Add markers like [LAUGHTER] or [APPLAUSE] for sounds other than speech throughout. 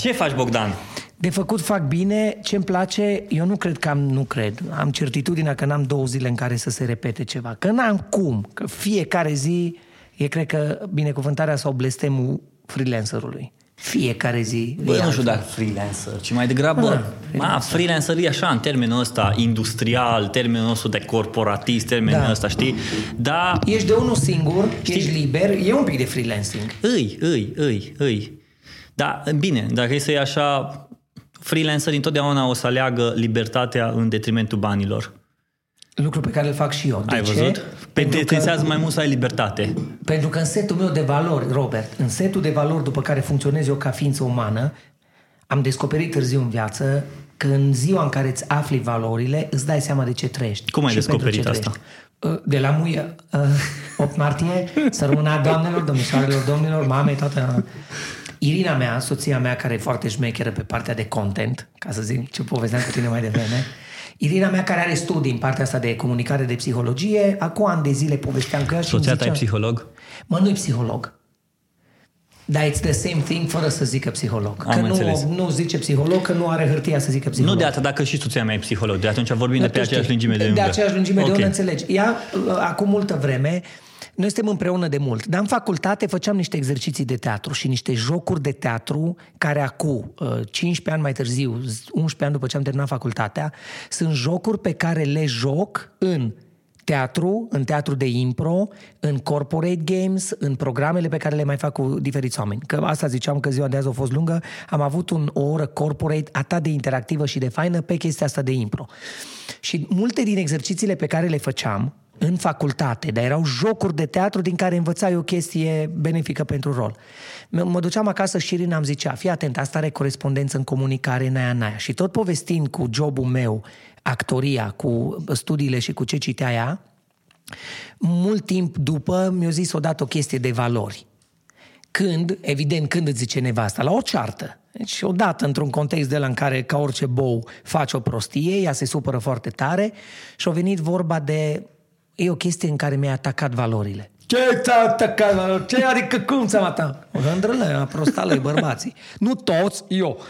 Ce faci, Bogdan? De făcut fac bine, ce îmi place, eu nu cred că am, nu cred, am certitudinea că n-am două zile în care să se repete ceva, că n-am cum, că fiecare zi e, cred că, binecuvântarea sau blestemul freelancerului. Fiecare zi. Bă, nu știu dacă freelancer, ci mai degrabă, ah, ma, freelancer e așa în termenul ăsta industrial, termenul ăsta de corporatist, termenul da. ăsta, știi? Da. Ești de unul singur, știi? ești liber, e un pic de freelancing. Îi, îi, îi, îi. Da, bine, dacă e să e așa, freelancer întotdeauna o să aleagă libertatea în detrimentul banilor. Lucru pe care îl fac și eu. De ai ce? văzut? Pentru că, mai mult să ai libertate. Pentru că în setul meu de valori, Robert, în setul de valori după care funcționez eu ca ființă umană, am descoperit târziu în viață că în ziua în care îți afli valorile, îți dai seama de ce trăiești. Cum ai descoperit asta? Uh, de la muie, 8 uh, [LAUGHS] martie, să rămână doamnelor, domnișoarelor, domnilor, mame, toată Irina mea, soția mea, care e foarte șmecheră pe partea de content, ca să zic ce povesteam cu tine mai devreme, [LAUGHS] Irina mea care are studii în partea asta de comunicare de psihologie, acum ani de zile povesteam cu ea și Soția ta e psiholog? Mă, nu e psiholog. Dar it's the same thing fără să zică psiholog. Am că înțeles. nu, nu zice psiholog, că nu are hârtia să zică psiholog. Nu de atât, dacă și soția mea e psiholog. De atunci vorbim de pe aceeași lungime de ungă. De aceeași lungime okay. de ungă, înțelegi. Ea, acum multă vreme, noi suntem împreună de mult, dar în facultate făceam niște exerciții de teatru și niște jocuri de teatru care acum, 15 uh, ani mai târziu, 11 ani după ce am terminat facultatea, sunt jocuri pe care le joc în teatru, în teatru de impro, în corporate games, în programele pe care le mai fac cu diferiți oameni. Că asta ziceam că ziua de azi a fost lungă, am avut un, o oră corporate atât de interactivă și de faină pe chestia asta de impro. Și multe din exercițiile pe care le făceam, în facultate, dar erau jocuri de teatru din care învățai o chestie benefică pentru rol. Mă duceam acasă și Irina îmi zicea, fii atent, asta are corespondență în comunicare, în aia, în aia. Și tot povestind cu jobul meu, actoria, cu studiile și cu ce citea ea, mult timp după mi-a zis odată o chestie de valori. Când, evident, când îți zice nevasta, la o ceartă. Deci, odată, într-un context de la în care, ca orice bou, faci o prostie, ea se supără foarte tare și a venit vorba de e o chestie în care mi-a atacat valorile. Ce ți-a atacat valorile? Ce adică cum ți-am atacat? O gândrălă, a prostală bărbații. Nu toți, eu.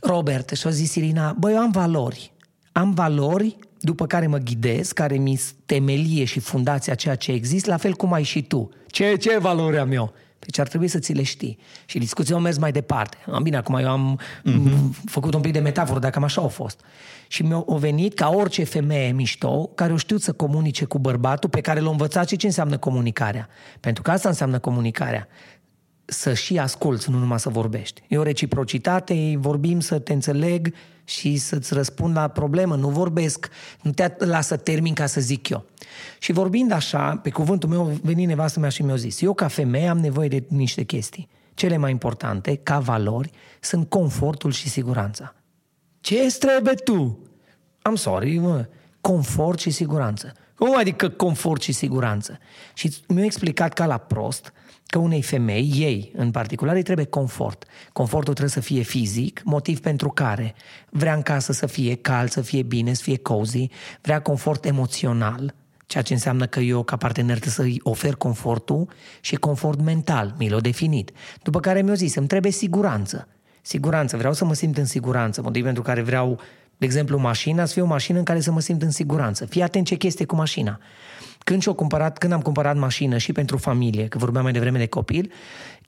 Robert, și-a zis Irina, băi, eu am valori. Am valori după care mă ghidez, care mi temelie și fundația ceea ce există, la fel cum ai și tu. Ce, ce valori am eu? Deci ar trebui să ți le știi. Și discuția au mers mai departe. Am bine, acum eu am uh-huh. făcut un pic de metaforă, dacă cam așa au fost. Și mi-a venit ca orice femeie mișto, care o știu să comunice cu bărbatul, pe care l-a învățat și ce înseamnă comunicarea. Pentru că asta înseamnă comunicarea să și asculți, nu numai să vorbești. E o reciprocitate, vorbim să te înțeleg și să-ți răspund la problemă. Nu vorbesc, nu te lasă termin ca să zic eu. Și vorbind așa, pe cuvântul meu, veni nevastă mea și mi-a zis, eu ca femeie am nevoie de niște chestii. Cele mai importante, ca valori, sunt confortul și siguranța. Ce trebuie tu? Am sorry, mă. Confort și siguranță. Cum adică confort și siguranță? Și mi-a explicat ca la prost că unei femei, ei în particular, îi trebuie confort. Confortul trebuie să fie fizic, motiv pentru care vrea în casă să fie cald, să fie bine, să fie cozy, vrea confort emoțional, ceea ce înseamnă că eu ca partener trebuie să-i ofer confortul și confort mental, mi l-a definit. După care mi-a zis, îmi trebuie siguranță. Siguranță, vreau să mă simt în siguranță, motiv pentru care vreau, de exemplu, mașina, să fie o mașină în care să mă simt în siguranță. Fii atent ce chestie cu mașina. Când, și-o cumpărat, când am cumpărat mașină și pentru familie, că vorbeam mai devreme de copil,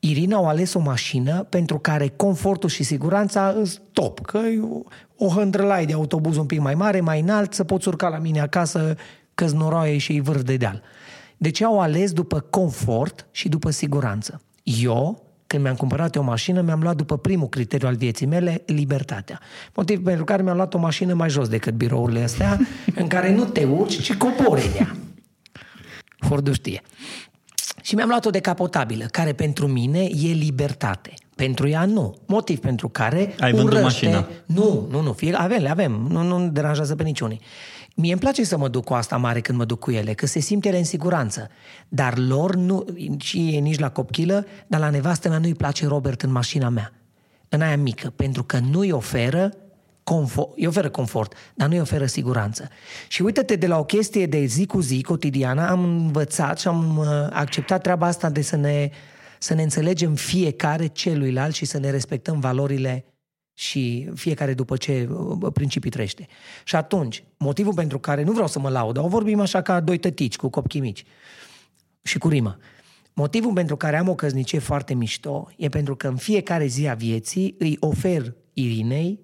Irina au ales o mașină pentru care confortul și siguranța sunt top. Că e o, o hândrălai de autobuz un pic mai mare, mai înalt, să poți urca la mine acasă că noroaie și vârf de deal. Deci au ales după confort și după siguranță. Eu, când mi-am cumpărat o mașină, mi-am luat după primul criteriu al vieții mele, libertatea. Motiv pentru care mi-am luat o mașină mai jos decât birourile astea, [LAUGHS] în care nu te urci, ci cobori de ea. Fordul știe. Și mi-am luat o decapotabilă, care pentru mine e libertate. Pentru ea nu. Motiv pentru care Ai vândut mașina. Nu, nu, nu. Fie, avem, le avem. Nu, nu deranjează pe niciunii. Mie îmi place să mă duc cu asta mare când mă duc cu ele, că se simt ele în siguranță. Dar lor nu, și e nici la copchilă, dar la nevastă mea nu-i place Robert în mașina mea. În aia mică, pentru că nu-i oferă confort, îi oferă confort, dar nu îi oferă siguranță. Și uite-te, de la o chestie de zi cu zi, cotidiană, am învățat și am uh, acceptat treaba asta de să ne să ne înțelegem fiecare celuilalt și să ne respectăm valorile și fiecare după ce uh, principii trăiește. Și atunci, motivul pentru care, nu vreau să mă laud, dar o vorbim așa ca doi tătici cu copii mici și cu rimă. Motivul pentru care am o căsnicie foarte mișto e pentru că în fiecare zi a vieții îi ofer Irinei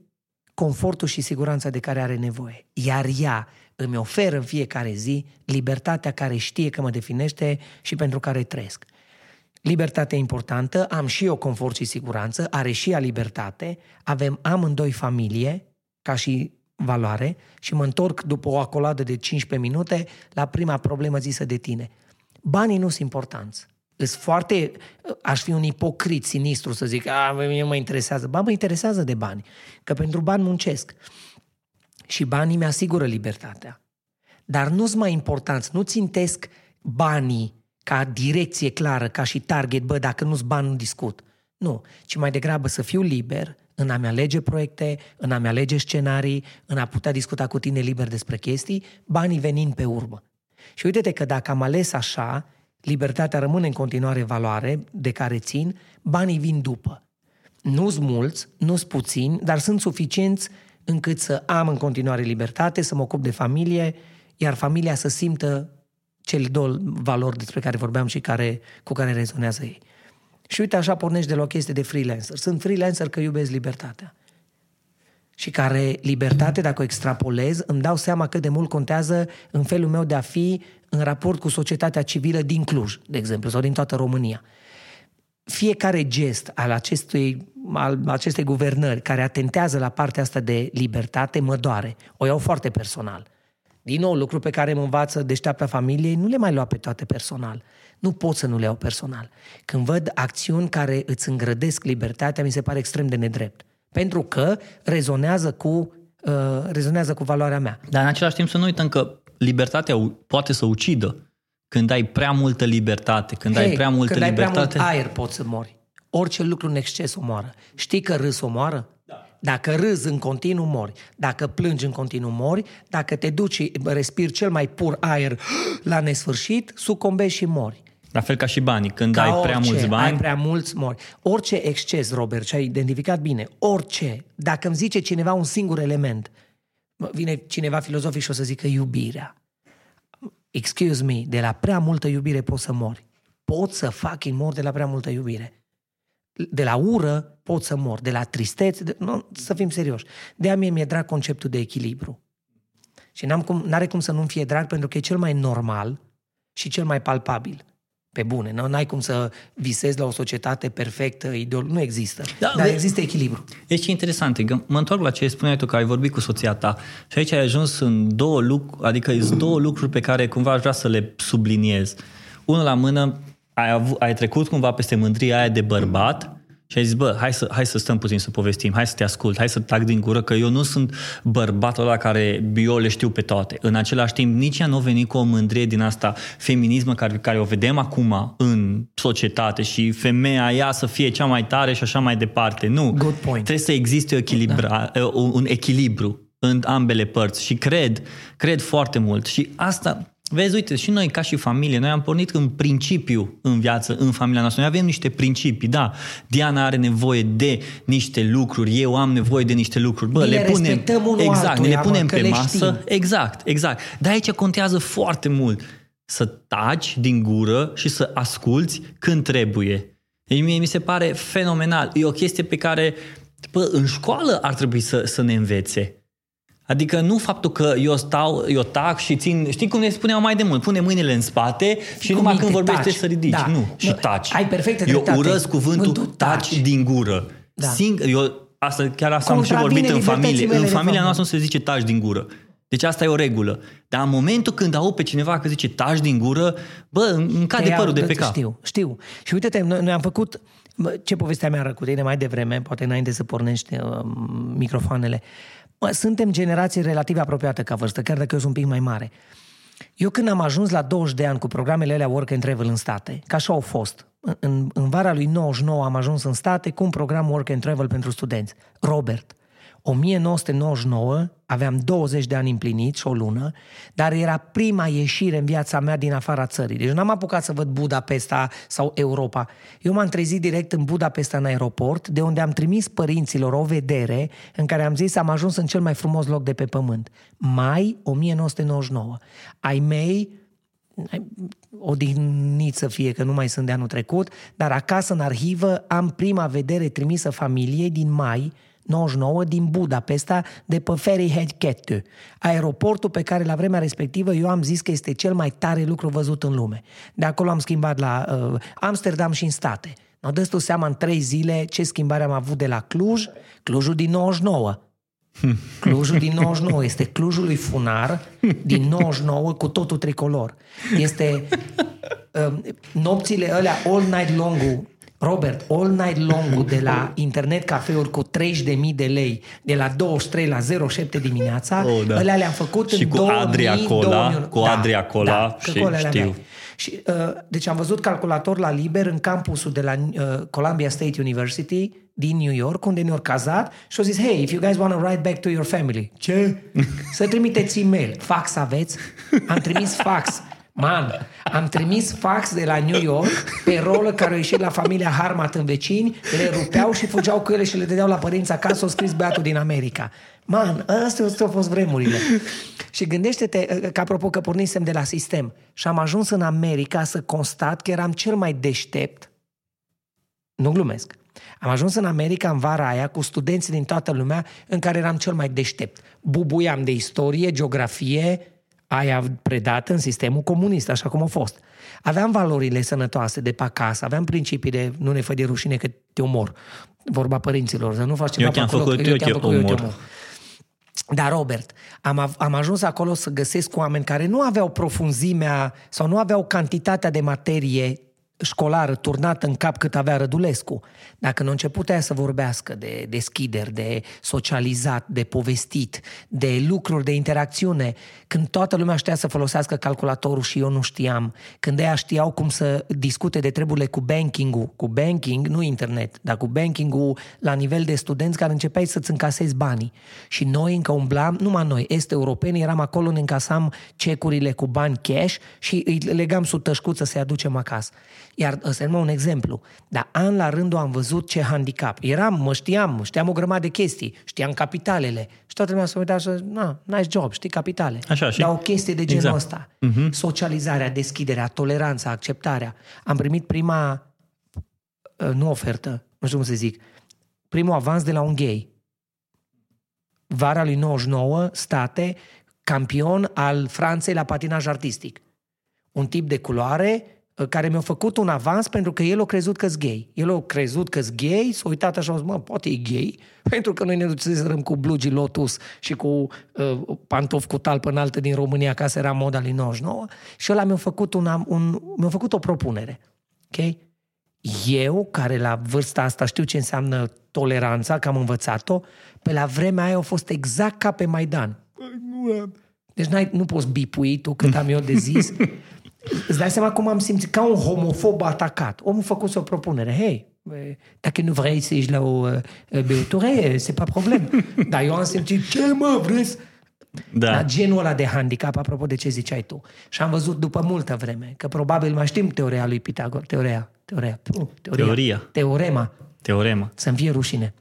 confortul și siguranța de care are nevoie. Iar ea îmi oferă în fiecare zi libertatea care știe că mă definește și pentru care trăiesc. Libertatea importantă, am și eu confort și siguranță, are și ea libertate, avem amândoi familie, ca și valoare, și mă întorc după o acoladă de 15 minute la prima problemă zisă de tine. Banii nu sunt importanți. Îs foarte, aș fi un ipocrit sinistru să zic, a, mie mă interesează. Ba, mă interesează de bani, că pentru bani muncesc. Și banii mi-asigură libertatea. Dar nu-s mai importanți, nu țintesc banii ca direcție clară, ca și target, bă, dacă nu-s bani, nu discut. Nu, ci mai degrabă să fiu liber în a-mi alege proiecte, în a-mi alege scenarii, în a putea discuta cu tine liber despre chestii, banii venind pe urmă. Și uite-te că dacă am ales așa, libertatea rămâne în continuare valoare de care țin, banii vin după. Nu-s mulți, nu-s puțini, dar sunt suficienți încât să am în continuare libertate, să mă ocup de familie, iar familia să simtă cele două valori despre care vorbeam și care, cu care rezonează ei. Și uite, așa pornești de la o chestie de freelancer. Sunt freelancer că iubesc libertatea. Și care libertate, dacă o extrapolez, îmi dau seama cât de mult contează în felul meu de a fi în raport cu societatea civilă din Cluj, de exemplu, sau din toată România. Fiecare gest al acestui, al acestei guvernări care atentează la partea asta de libertate mă doare. O iau foarte personal. Din nou, lucru pe care mă învață deșteapta familiei, nu le mai lua pe toate personal. Nu pot să nu le iau personal. Când văd acțiuni care îți îngrădesc libertatea, mi se pare extrem de nedrept. Pentru că rezonează cu, uh, rezonează cu valoarea mea. Dar în același timp să nu uităm că libertatea poate să ucidă. Când ai prea multă libertate, când hey, ai prea multă când libertate... ai prea mult aer poți să mori. Orice lucru în exces omoară. Știi că râs omoară? Dacă râzi în continuu, mori. Dacă plângi în continuu, mori. Dacă te duci, respiri cel mai pur aer [GASPS] la nesfârșit, sucombești și mori. La fel ca și banii. Când ca ai orice, prea mulți bani... ai prea mulți, mori. Orice exces, Robert, și ai identificat bine, orice, dacă îmi zice cineva un singur element, vine cineva filozofic și o să zică iubirea. Excuse me, de la prea multă iubire poți să mori. Pot să fac în mor de la prea multă iubire de la ură pot să mor, de la tristețe, de, nu, să fim serioși. De-aia mie mi-e drag conceptul de echilibru. Și n-am cum, n-are cum să nu fie drag pentru că e cel mai normal și cel mai palpabil. Pe bune, nu ai cum să visezi la o societate perfectă, ideol, nu există. Da, dar există echilibru. E ce interesant, că mă întorc la ce spuneai tu, că ai vorbit cu soția ta și aici ai ajuns în două lucruri, adică sunt două lucruri pe care cumva aș vrea să le subliniez. Unul la mână, ai, avut, ai trecut cumva peste mândria aia de bărbat și ai zis, bă, hai să, hai să stăm puțin să povestim, hai să te ascult, hai să tac din gură, că eu nu sunt bărbatul ăla care eu le știu pe toate. În același timp, nici ea nu a venit cu o mândrie din asta feminismă care, care o vedem acum în societate și femeia ea să fie cea mai tare și așa mai departe. Nu. Good point. Trebuie să existe o echilibra, da. un echilibru în ambele părți și cred, cred foarte mult. Și asta, Vezi, uite, și noi ca și familie, noi am pornit în principiu în viață, în familia noastră. Noi avem niște principii, da. Diana are nevoie de niște lucruri, eu am nevoie de niște lucruri. Bă, le, le punem, exact, altuia, le punem pe le masă. Știm. Exact, exact. Dar aici contează foarte mult să taci din gură și să asculți când trebuie. Deci mie mi se pare fenomenal. E o chestie pe care, bă, în școală ar trebui să, să ne învețe. Adică nu faptul că eu stau, eu tac și țin, știi cum ne spuneau mai de mult, pune mâinile în spate și numai când vorbește taci. să ridici. Da. Nu, și taci. Ai perfectă Eu urăsc cuvântul taci, taci din gură. Da. Sing, eu, asta, chiar asta am și vorbit în familie. În familia noastră nu se zice taci din gură. Deci asta e o regulă. Dar în momentul când au pe cineva că zice taci din gură, bă, îmi cade părul de pe cap. Știu, știu. Și uite-te, noi, noi am făcut, ce povestea mea cu tine mai devreme, poate înainte să pornești uh, microfoanele, Mă, suntem generații relativ apropiate ca vârstă, chiar dacă eu sunt un pic mai mare. Eu când am ajuns la 20 de ani cu programele alea Work and Travel în state, ca așa au fost, în, în vara lui 99 am ajuns în state cu un program Work and Travel pentru studenți. Robert, 1999, aveam 20 de ani împlinit și o lună, dar era prima ieșire în viața mea din afara țării. Deci n-am apucat să văd Budapesta sau Europa. Eu m-am trezit direct în Budapesta în aeroport, de unde am trimis părinților o vedere în care am zis am ajuns în cel mai frumos loc de pe pământ. Mai 1999. Ai mei o să fie că nu mai sunt de anul trecut, dar acasă în arhivă am prima vedere trimisă familiei din mai 99 din Budapesta de pe Ferryhead 2, aeroportul pe care la vremea respectivă eu am zis că este cel mai tare lucru văzut în lume. De acolo am schimbat la uh, Amsterdam și în state. No, dă tu seama în trei zile ce schimbare am avut de la Cluj, Clujul din 99. [LAUGHS] Clujul din 99 este Clujul lui Funar din 99 cu totul tricolor. Este uh, nopțile alea all night long Robert, all night long [LAUGHS] de la internet cafeuri cu 30.000 de lei, de la 23 la 07 dimineața, oh, da. alea le-am făcut și în cu 2000, Adria Cola, 2000, cu da, Adria Cola da, și știu. Și, uh, deci am văzut calculator la liber în campusul de la uh, Columbia State University din New York, unde ne-au cazat și au zis, hey, if you guys want to write back to your family. Ce? Să trimiteți e-mail. Fax aveți? Am trimis fax. [LAUGHS] Man, am trimis fax de la New York pe rolă care au ieșit la familia Harmat în vecini, le rupeau și fugeau cu ele și le dădeau la părinți acasă, au scris beatul din America. Man, astea au fost vremurile. Și gândește-te, că apropo că pornisem de la sistem și am ajuns în America să constat că eram cel mai deștept, nu glumesc, am ajuns în America în vara aia cu studenți din toată lumea în care eram cel mai deștept. Bubuiam de istorie, geografie, aia predată în sistemul comunist, așa cum a fost. Aveam valorile sănătoase de pe acasă, aveam principii de nu ne fă de rușine că te omor. Vorba părinților, să nu faci ceva eu te-am acolo, făcut, eu, te-am făcut, eu te omor. Dar, Robert, am, am ajuns acolo să găsesc oameni care nu aveau profunzimea sau nu aveau cantitatea de materie școlară turnată în cap cât avea Rădulescu. Dacă nu început aia să vorbească de deschideri, de socializat, de povestit, de lucruri, de interacțiune, când toată lumea știa să folosească calculatorul și eu nu știam, când ei știau cum să discute de treburile cu banking-ul, cu banking, nu internet, dar cu banking-ul la nivel de studenți care începeai să-ți încasezi banii. Și noi încă umblam, numai noi, este europeni, eram acolo, ne încasam cecurile cu bani cash și îi legam sub tășcuță să-i aducem acasă. Iar ăsta e un exemplu. Dar an la rând am văzut ce handicap. Eram, mă știam, știam o grămadă de chestii, știam capitalele. Și toată lumea se uita și na, nice job, știi capitale. Așa, și... Dar o chestie de genul exact. ăsta. Uh-huh. Socializarea, deschiderea, toleranța, acceptarea. Am primit prima, uh, nu ofertă, nu știu cum să zic, primul avans de la un gay. Vara lui 99, state, campion al Franței la patinaj artistic. Un tip de culoare, care mi-a făcut un avans pentru că el a crezut că gay. El a crezut că gay, s-a uitat așa, zis, mă, poate e gay, [LAUGHS] pentru că noi ne ducem cu blugi Lotus și cu uh, pantofi cu talpă înaltă din România, ca să era moda lui 99, și ăla mi-a făcut, un, un, mi-a făcut o propunere. Ok? Eu, care la vârsta asta știu ce înseamnă toleranța, că am învățat-o, pe la vremea aia a fost exact ca pe Maidan. Deci n-ai, nu poți bipui tu cât am eu de zis. [LAUGHS] Îți dai seama cum am simțit ca un homofob atacat. Omul făcuse o propunere. Hei, dacă nu vrei să ieși la o uh, băutură, se pas problem. [LAUGHS] Dar eu am simțit, ce mă, vreți? Da. La genul ăla de handicap, apropo de ce ziceai tu. Și am văzut după multă vreme că probabil mai știm teoria lui Pitagor. Teoria. Teoria. teoria. Teoria. Teorema. Teorema. Să-mi fie rușine.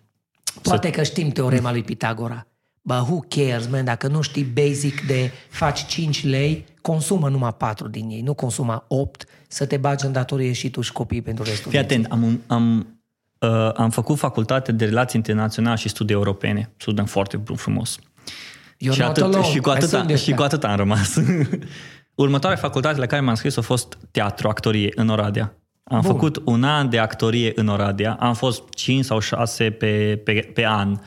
Poate că știm teorema lui Pitagora. But who cares, man? Dacă nu știi basic de faci 5 lei, consumă numai 4 din ei, nu consuma 8, să te bagi în datorie și tu și copiii pentru restul Fii atent, am, am, uh, am făcut facultate de relații internaționale și studii europene. Studăm foarte frumos. Eu și, atât, și, cu atât, și cu atât am rămas. [LAUGHS] Următoarea facultate la care m-am scris a fost teatru, actorie în Oradea. Am Bun. făcut un an de actorie în Oradea. Am fost 5 sau 6 pe, pe, pe an.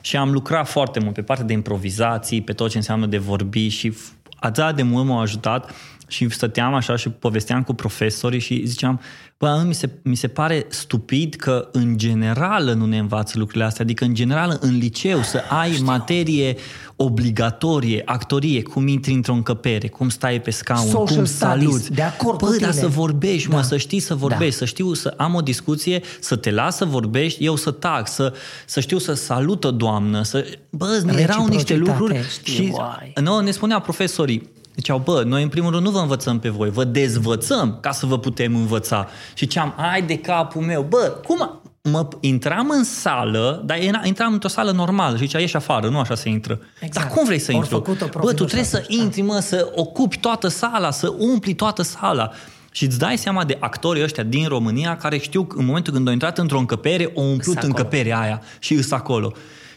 Și am lucrat foarte mult pe partea de improvizații, pe tot ce înseamnă de vorbi și atât de mult m-a ajutat și stăteam așa și povesteam cu profesorii și ziceam, bă, mi se, mi se pare stupid că în general nu ne învață lucrurile astea, adică în general în liceu să ai Știu. materie obligatorie, actorie, cum intri într-o încăpere, cum stai pe scaun, Social cum studies, saluți. de acord Bă, cu dar tine. să vorbești, Da. mă, să știi să vorbești, Da. să știu să am o discuție, să te las să vorbești, eu să tac, să, să știu să salută doamnă, să... Bă, erau niște Reciprocitate, lucruri știu, și uai. nouă ne spunea profesorii, Ziceau, bă, noi în primul rând nu vă învățăm pe voi, vă dezvățăm ca să vă putem învăța. Și ziceam, ai de capul meu, bă, cum? Mă, intram în sală, dar era, intram într-o sală normală și zicea, ieși afară, nu așa se intră. Exact. Dar cum vrei să Ori intri? făcut-o Bă, tu profilul trebuie ăsta, să intri, mă, să ocupi toată sala, să umpli toată sala. Și îți dai seama de actorii ăștia din România care știu că în momentul când au intrat într-o încăpere, au umplut acolo. încăperea aia și îs acolo.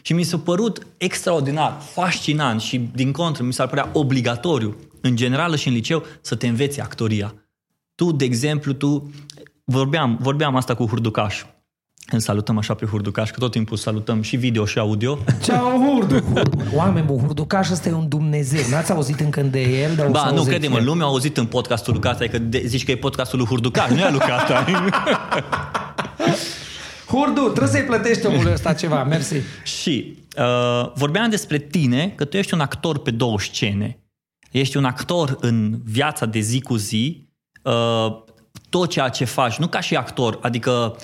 Și mi s-a părut extraordinar, fascinant și din contră mi s-ar părea obligatoriu, în general și în liceu, să te înveți actoria. Tu, de exemplu, tu vorbeam, vorbeam asta cu Hurducaș. Îl salutăm așa pe Hurducaș, că tot timpul salutăm și video și audio. Ceau, Hurdu! Oameni buni, Hurducaș ăsta e un Dumnezeu. N-ați auzit încă de el, dar o să Ba, nu, auziți crede-mă, el. lumea a auzit în podcastul lui Cata, că de, zici că e podcastul lui Hurducaș, nu e al lui Cata. [LAUGHS] Hurdu, trebuie să-i plătești omului ăsta ceva, mersi. Și uh, vorbeam despre tine, că tu ești un actor pe două scene. Ești un actor în viața de zi cu zi, uh, tot ceea ce faci, nu ca și actor, adică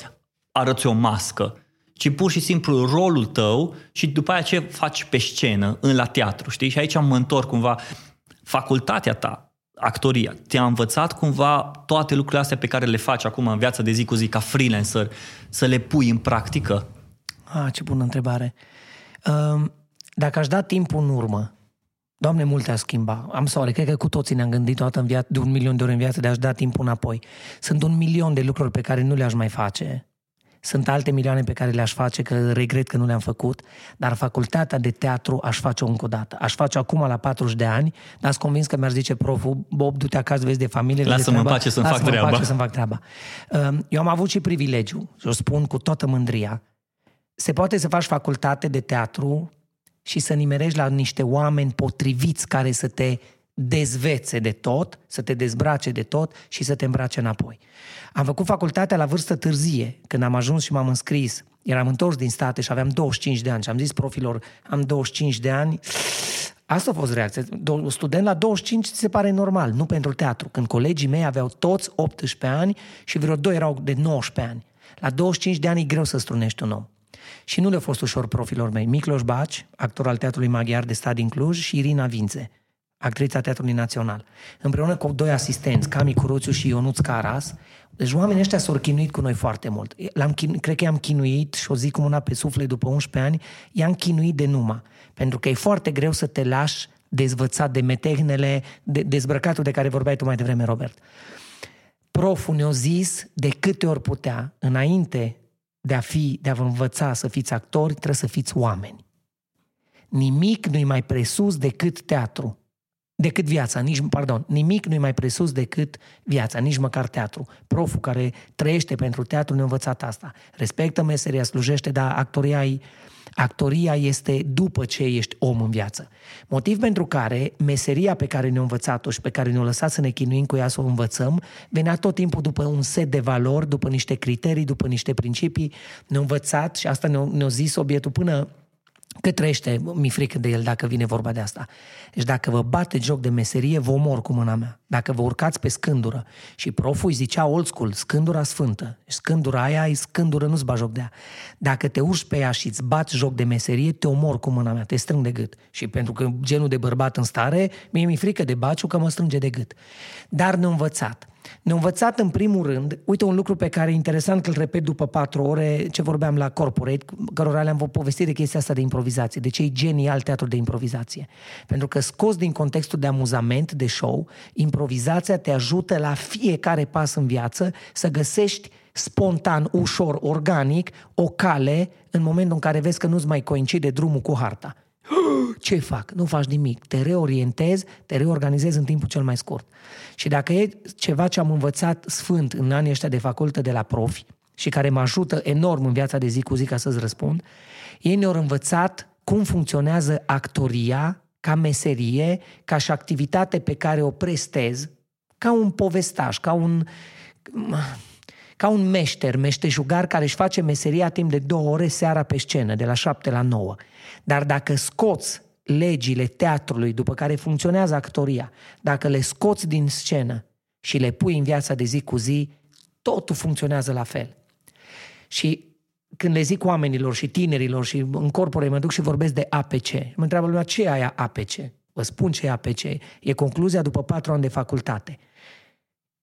arăți o mască, ci pur și simplu rolul tău și după aceea ce faci pe scenă, în la teatru, știi? Și aici mă întorc cumva. Facultatea ta, actoria, te-a învățat cumva toate lucrurile astea pe care le faci acum în viața de zi cu zi ca freelancer, să le pui în practică? Ah, ce bună întrebare. Um, Dacă aș da timpul în urmă, Doamne, multe a schimba. Am sorry, cred că cu toții ne-am gândit toată în viață, de un milion de ori în viață de a-și da timpul înapoi. Sunt un milion de lucruri pe care nu le-aș mai face. Sunt alte milioane pe care le-aș face, că regret că nu le-am făcut, dar facultatea de teatru aș face-o încă o dată. Aș face acum la 40 de ani, dar sunt convins că mi-ar zice proful, Bob, du-te acasă, vezi de familie. vezi de Lasă-mă în treaba. pace să-mi fac Lasă-mă în treaba. pace să-mi fac treaba. Um, Eu am avut și privilegiu, și o spun cu toată mândria, se poate să faci facultate de teatru și să nimerești la niște oameni potriviți care să te dezvețe de tot, să te dezbrace de tot și să te îmbrace înapoi. Am făcut facultatea la vârstă târzie, când am ajuns și m-am înscris. Eram întors din state și aveam 25 de ani și am zis profilor, am 25 de ani, Asta a fost reacția. Do- Student la 25 ți se pare normal, nu pentru teatru. Când colegii mei aveau toți 18 ani și vreo doi erau de 19 ani. La 25 de ani e greu să strunești un om. Și nu le-a fost ușor profilor mei. Micloș Baci, actor al Teatrului Maghiar de stat din Cluj și Irina Vințe, actrița Teatrului Național. Împreună cu doi asistenți, Cami Curuțiu și Ionuț Caras. Deci oamenii ăștia s-au chinuit cu noi foarte mult. L-am, chin- cred că i-am chinuit și o zic cu mâna pe suflet după 11 ani, i-am chinuit de numă. Pentru că e foarte greu să te lași dezvățat de metehnele, de, dezbrăcatul de care vorbeai tu mai devreme, Robert. Proful ne-a zis de câte ori putea, înainte de a, fi, de a vă învăța să fiți actori, trebuie să fiți oameni. Nimic nu-i mai presus decât teatru. Decât viața, nici, pardon, nimic nu-i mai presus decât viața, nici măcar teatru. Proful care trăiește pentru teatru ne-a învățat asta. Respectă meseria, slujește, dar actoria, e- actoria este după ce ești om în viață. Motiv pentru care meseria pe care ne-a învățat-o și pe care ne-a lăsat să ne chinuim cu ea să o învățăm, venea tot timpul după un set de valori, după niște criterii, după niște principii. Ne-a învățat și asta ne-a, ne zis obietul până cât trăiește, mi frică de el dacă vine vorba de asta. Deci dacă vă bate joc de meserie, vă omor cu mâna mea. Dacă vă urcați pe scândură și proful îi zicea old school, scândura sfântă. Și scândura aia e scândură, nu-ți bagi joc de ea. Dacă te urci pe ea și îți bați joc de meserie, te omor cu mâna mea, te strâng de gât. Și pentru că genul de bărbat în stare, mie mi-e frică de baciu că mă strânge de gât. Dar ne-a învățat. Ne-a învățat în primul rând, uite un lucru pe care e interesant că îl repet după patru ore, ce vorbeam la Corporate, cărora le-am povestit de chestia asta de improvizație, de ce e genial teatru de improvizație. Pentru că scos din contextul de amuzament, de show, improvizația te ajută la fiecare pas în viață să găsești spontan, ușor, organic, o cale în momentul în care vezi că nu-ți mai coincide drumul cu harta. [GASPS] Ce fac? Nu faci nimic. Te reorientezi, te reorganizezi în timpul cel mai scurt. Și dacă e ceva ce am învățat sfânt în anii ăștia de facultă de la profi și care mă ajută enorm în viața de zi cu zi ca să-ți răspund, ei ne-au învățat cum funcționează actoria ca meserie, ca și activitate pe care o prestez, ca un povestaș, ca un ca un meșter, meșteșugar care își face meseria timp de două ore seara pe scenă, de la șapte la nouă. Dar dacă scoți legile teatrului după care funcționează actoria, dacă le scoți din scenă și le pui în viața de zi cu zi, totul funcționează la fel. Și când le zic oamenilor și tinerilor și în corpore mă duc și vorbesc de APC, mă întreabă lumea ce e aia APC? Vă spun ce e APC. E concluzia după patru ani de facultate.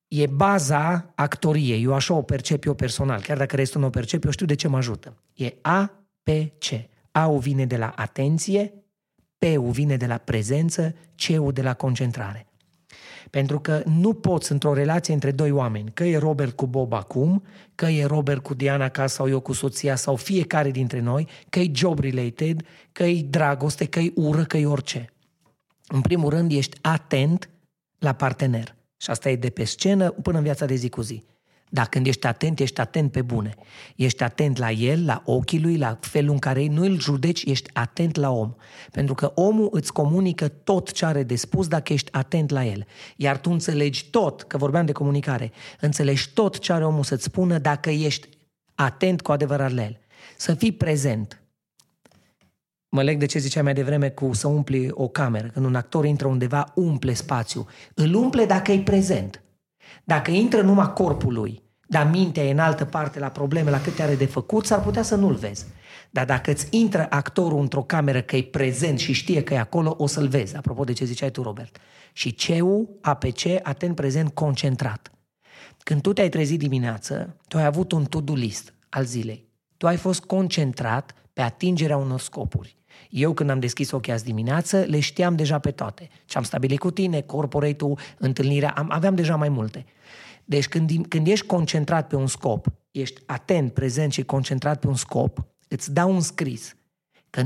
E baza actoriei. Eu așa o percep eu personal. Chiar dacă restul nu o percep, eu știu de ce mă ajută. E APC. A-ul vine de la atenție, P-ul vine de la prezență, C-ul de la concentrare. Pentru că nu poți într-o relație între doi oameni, că e Robert cu Bob acum, că e Robert cu Diana ca sau eu cu soția sau fiecare dintre noi, că e job related, că e dragoste, că e ură, că e orice. În primul rând ești atent la partener. Și asta e de pe scenă până în viața de zi cu zi. Dar când ești atent, ești atent pe bune. Ești atent la el, la ochii lui, la felul în care nu îl judeci, ești atent la om. Pentru că omul îți comunică tot ce are de spus dacă ești atent la el. Iar tu înțelegi tot, că vorbeam de comunicare, înțelegi tot ce are omul să-ți spună dacă ești atent cu adevărat la el. Să fii prezent. Mă leg de ce ziceam mai devreme cu să umpli o cameră. Când un actor intră undeva, umple spațiu. Îl umple dacă e prezent. Dacă intră numai corpul lui, dar mintea e în altă parte la probleme, la câte are de făcut, s-ar putea să nu-l vezi. Dar dacă îți intră actorul într-o cameră că e prezent și știe că e acolo, o să-l vezi, apropo de ce ziceai tu, Robert. Și CEU, APC, atent, prezent, concentrat. Când tu te-ai trezit dimineață, tu ai avut un to-do list al zilei. Tu ai fost concentrat pe atingerea unor scopuri. Eu când am deschis ochii azi dimineață, le știam deja pe toate. Ce am stabilit cu tine, corporate-ul, întâlnirea, am, aveam deja mai multe. Deci când, când ești concentrat pe un scop, ești atent, prezent și concentrat pe un scop, îți dau un scris că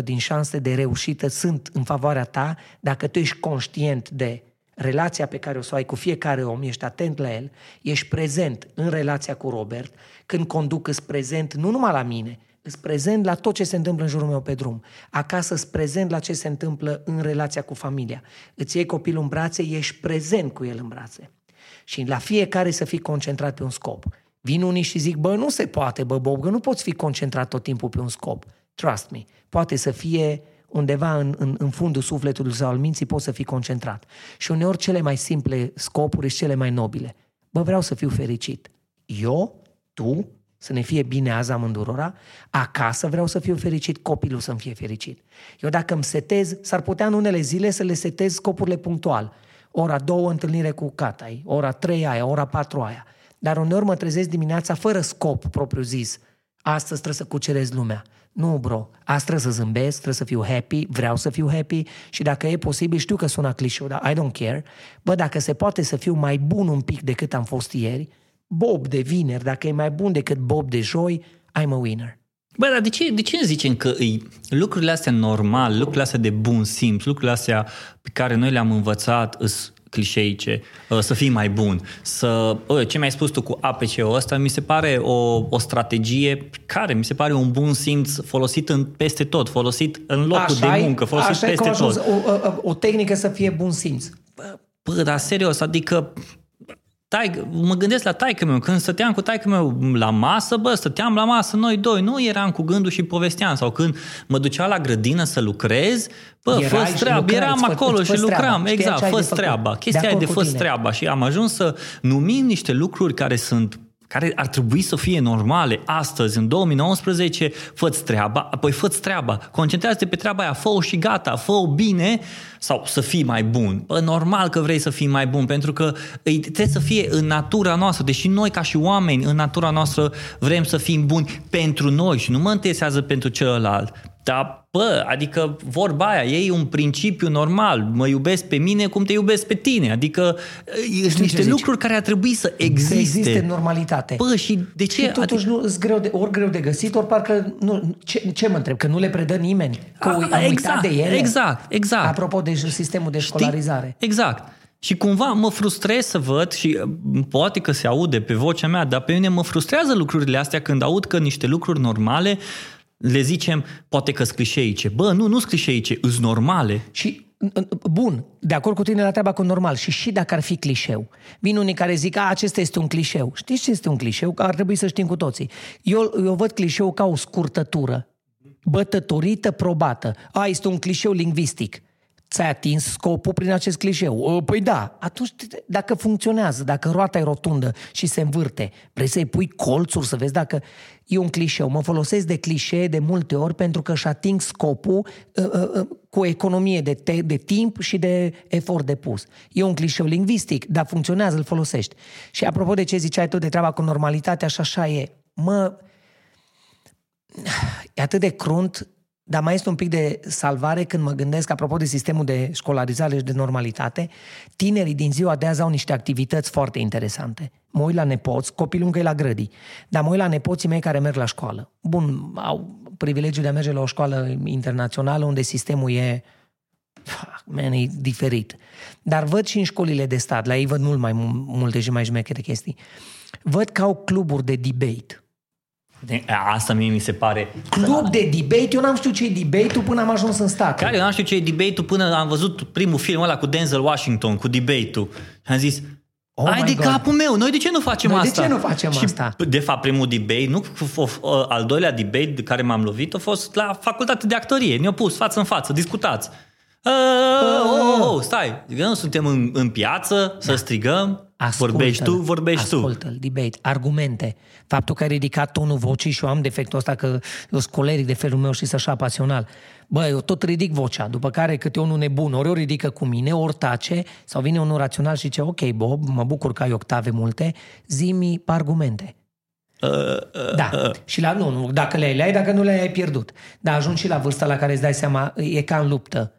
90% din șanse de reușită sunt în favoarea ta dacă tu ești conștient de relația pe care o să o ai cu fiecare om, ești atent la el, ești prezent în relația cu Robert, când conduc îți prezent nu numai la mine, îți prezent la tot ce se întâmplă în jurul meu pe drum. Acasă îți prezent la ce se întâmplă în relația cu familia. Îți iei copilul în brațe, ești prezent cu el în brațe. Și la fiecare să fii concentrat pe un scop. Vin unii și zic, bă, nu se poate, bă, Bob, că nu poți fi concentrat tot timpul pe un scop. Trust me. Poate să fie undeva în, în, în fundul sufletului sau al minții poți să fii concentrat. Și uneori cele mai simple scopuri sunt cele mai nobile. Bă, vreau să fiu fericit. Eu, tu, să ne fie bine azi amândurora, acasă vreau să fiu fericit, copilul să-mi fie fericit. Eu dacă îmi setez, s-ar putea în unele zile să le setez scopurile punctual. Ora două întâlnire cu catai, ora trei aia, ora patru aia. Dar uneori mă trezesc dimineața fără scop propriu zis. Astăzi trebuie să cucerez lumea. Nu, bro, astăzi trebuie să zâmbesc, trebuie să fiu happy, vreau să fiu happy și dacă e posibil, știu că sună clișeu, dar I don't care. Bă, dacă se poate să fiu mai bun un pic decât am fost ieri, Bob de vineri, dacă e mai bun decât Bob de joi, I'm a winner. Bă, dar de ce, de ce zicem că îi, lucrurile astea normal, lucrurile astea de bun simț, lucrurile astea pe care noi le-am învățat îs clișeice, ă, să fii mai bun, să, bă, ce mi-ai spus tu cu APC-ul ăsta, mi se pare o, o strategie care mi se pare un bun simț folosit în, peste tot, folosit în locul așa de muncă, folosit așa peste tot. O, o, o tehnică să fie bun simț. Bă, dar serios, adică tai, mă gândesc la taică meu, când stăteam cu taică meu la masă, bă, stăteam la masă noi doi, nu eram cu gândul și povesteam, sau când mă ducea la grădină să lucrez, bă, fă treaba, eram acolo și lucram, exact, fă treaba, chestia de, de fă treaba și am ajuns să numim niște lucruri care sunt care ar trebui să fie normale astăzi, în 2019, fă treaba, apoi fă treaba, concentrează-te pe treaba aia, fă-o și gata, fă-o bine sau să fii mai bun. Bă, normal că vrei să fii mai bun, pentru că trebuie să fie în natura noastră, deși noi ca și oameni, în natura noastră, vrem să fim buni pentru noi și nu mă interesează pentru celălalt. Dar, bă, adică vorba aia, e un principiu normal. Mă iubesc pe mine cum te iubesc pe tine. Adică sunt niște lucruri care ar trebui să existe. Să existe normalitate. Bă, și de ce? Și totuși adică... nu sunt greu de, ori greu de găsit, ori parcă... Nu, ce, ce mă întreb? Că nu le predă nimeni? Că A, am exact, uitat de ele? Exact, exact. Apropo de sistemul de școlarizare. Știi? Exact. Și cumva mă frustrez să văd și poate că se aude pe vocea mea, dar pe mine mă frustrează lucrurile astea când aud că niște lucruri normale le zicem, poate că sclișeice. Bă, nu, nu sclișeice, îs normale. Și Bun, de acord cu tine la treaba cu normal. Și și dacă ar fi clișeu. Vin unii care zic, a, acesta este un clișeu. Știți ce este un clișeu? Că ar trebui să știm cu toții. Eu, eu văd clișeu ca o scurtătură. Bătătorită, probată. A, este un clișeu lingvistic ți-ai atins scopul prin acest clișeu. Păi da, atunci dacă funcționează, dacă roata e rotundă și se învârte, vrei să-i pui colțuri să vezi dacă e un clișeu. Mă folosesc de clișee de multe ori pentru că își ating scopul uh, uh, uh, cu economie de, te- de timp și de efort depus. E un clișeu lingvistic, dar funcționează, îl folosești. Și apropo de ce ziceai tu de treaba cu normalitatea, așa așa e. Mă, e atât de crunt dar mai este un pic de salvare când mă gândesc, apropo de sistemul de școlarizare și de normalitate, tinerii din ziua de azi au niște activități foarte interesante. Mă uit la nepoți, copilul încă e la grădii, dar mă uit la nepoții mei care merg la școală. Bun, au privilegiul de a merge la o școală internațională unde sistemul e man, e diferit. Dar văd și în școlile de stat, la ei văd mult mai multe și mai șmechere chestii. Văd că au cluburi de debate Asta mie mi se pare... Club de debate? Eu n-am știut ce e debate-ul până am ajuns în stat. Care? Eu n-am știut ce e debate-ul până am văzut primul film ăla cu Denzel Washington, cu debate-ul. Și am zis, Oh Ai de God. capul meu, noi de ce nu facem noi asta? de ce nu facem și, asta? De fapt, primul debate, nu, al doilea debate de care m-am lovit a fost la facultate de actorie. Ne-au pus față în față, discutați. Uh, oh, oh, oh, stai, nu suntem în, în piață să da. strigăm, Ascultă-l, vorbești tu, vorbești ascultă-l, tu. debate, argumente. Faptul că ai ridicat tonul vocii și eu am defectul ăsta că eu sunt coleric de felul meu și să așa pasional. Bă, eu tot ridic vocea, după care câte unul nebun, ori o ridică cu mine, ori tace, sau vine unul rațional și zice, ok, Bob, mă bucur că ai octave multe, zi-mi argumente. Uh, uh, da. Uh. Și la, nu, nu, dacă le-ai, le-ai, dacă nu le-ai, ai pierdut. Dar ajungi și la vârsta la care îți dai seama, e ca în luptă Uh,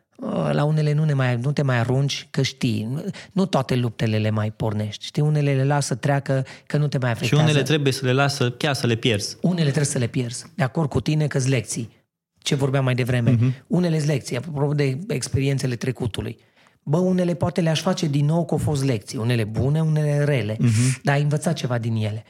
la unele nu, ne mai, nu te mai arunci, că știi, nu toate luptele le mai pornești. Știi, unele le lasă treacă, că nu te mai afectează. Și unele trebuie să le lasă chiar să le pierzi. Unele trebuie să le pierzi. De acord cu tine că lecții. Ce vorbeam mai devreme. Uh-huh. Unele lecții, apropo de experiențele trecutului. Bă, unele poate le-aș face din nou că au fost lecții. Unele bune, unele rele. Uh-huh. Dar ai învățat ceva din ele.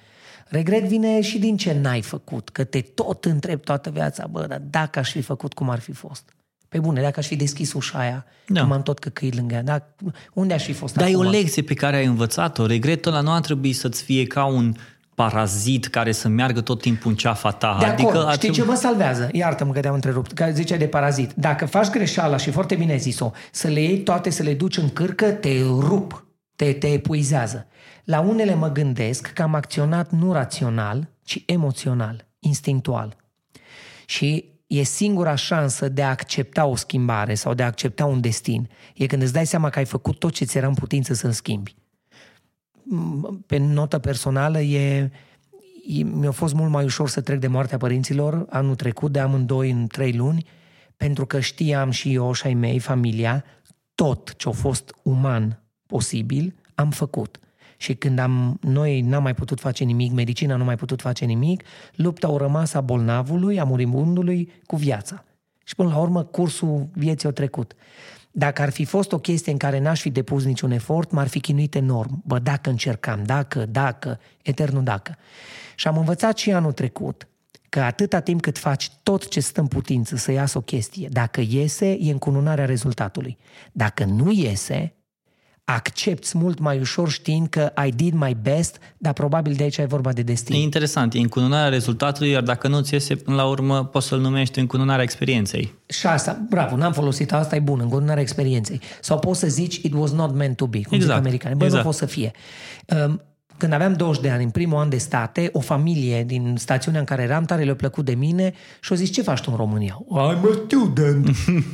Regret vine și din ce n-ai făcut, că te tot întrebi toată viața, bă, dar dacă aș fi făcut cum ar fi fost. Pe bune, dacă aș fi deschis ușa aia, da. m-am tot căcăit lângă ea, dar unde aș fi fost Dar acum? e o lecție pe care ai învățat-o. Regretul ăla nu ar trebui să-ți fie ca un parazit care să meargă tot timpul în ceafa ta. De adică acord. Știi ce mă salvează? Iartă-mă că te-am întrerupt. Că ziceai de parazit. Dacă faci greșeala și foarte bine ai zis-o, să le iei toate, să le duci în cârcă, te rup, te, te epuizează. La unele mă gândesc că am acționat nu rațional, ci emoțional, instinctual. Și e singura șansă de a accepta o schimbare sau de a accepta un destin. E când îți dai seama că ai făcut tot ce ți era în putință să-l schimbi. Pe notă personală, e, e, mi-a fost mult mai ușor să trec de moartea părinților anul trecut, de amândoi în trei luni, pentru că știam și eu și ai mei, familia, tot ce a fost uman posibil, am făcut. Și când am, noi n-am mai putut face nimic, medicina nu mai putut face nimic, lupta au rămas a bolnavului, a muribundului cu viața. Și până la urmă, cursul vieții a trecut. Dacă ar fi fost o chestie în care n-aș fi depus niciun efort, m-ar fi chinuit enorm. Bă, dacă încercam, dacă, dacă, eternul dacă. Și am învățat și anul trecut că atâta timp cât faci tot ce stă în putință să iasă o chestie, dacă iese, e încununarea rezultatului. Dacă nu iese, accepti mult mai ușor știind că I did my best, dar probabil de aici e vorba de destin. E interesant, e încununarea rezultatului, iar dacă nu ți iese până la urmă, poți să-l numești încununarea experienței. Și asta, bravo, n-am folosit asta, e bun, încununarea experienței. Sau poți să zici, it was not meant to be, cum exact. zic americani. Bă, exact. nu fost să fie. Um, când aveam 20 de ani, în primul an de state, o familie din stațiunea în care eram, tare le-a plăcut de mine și au zis, ce faci tu în România? I'm a student.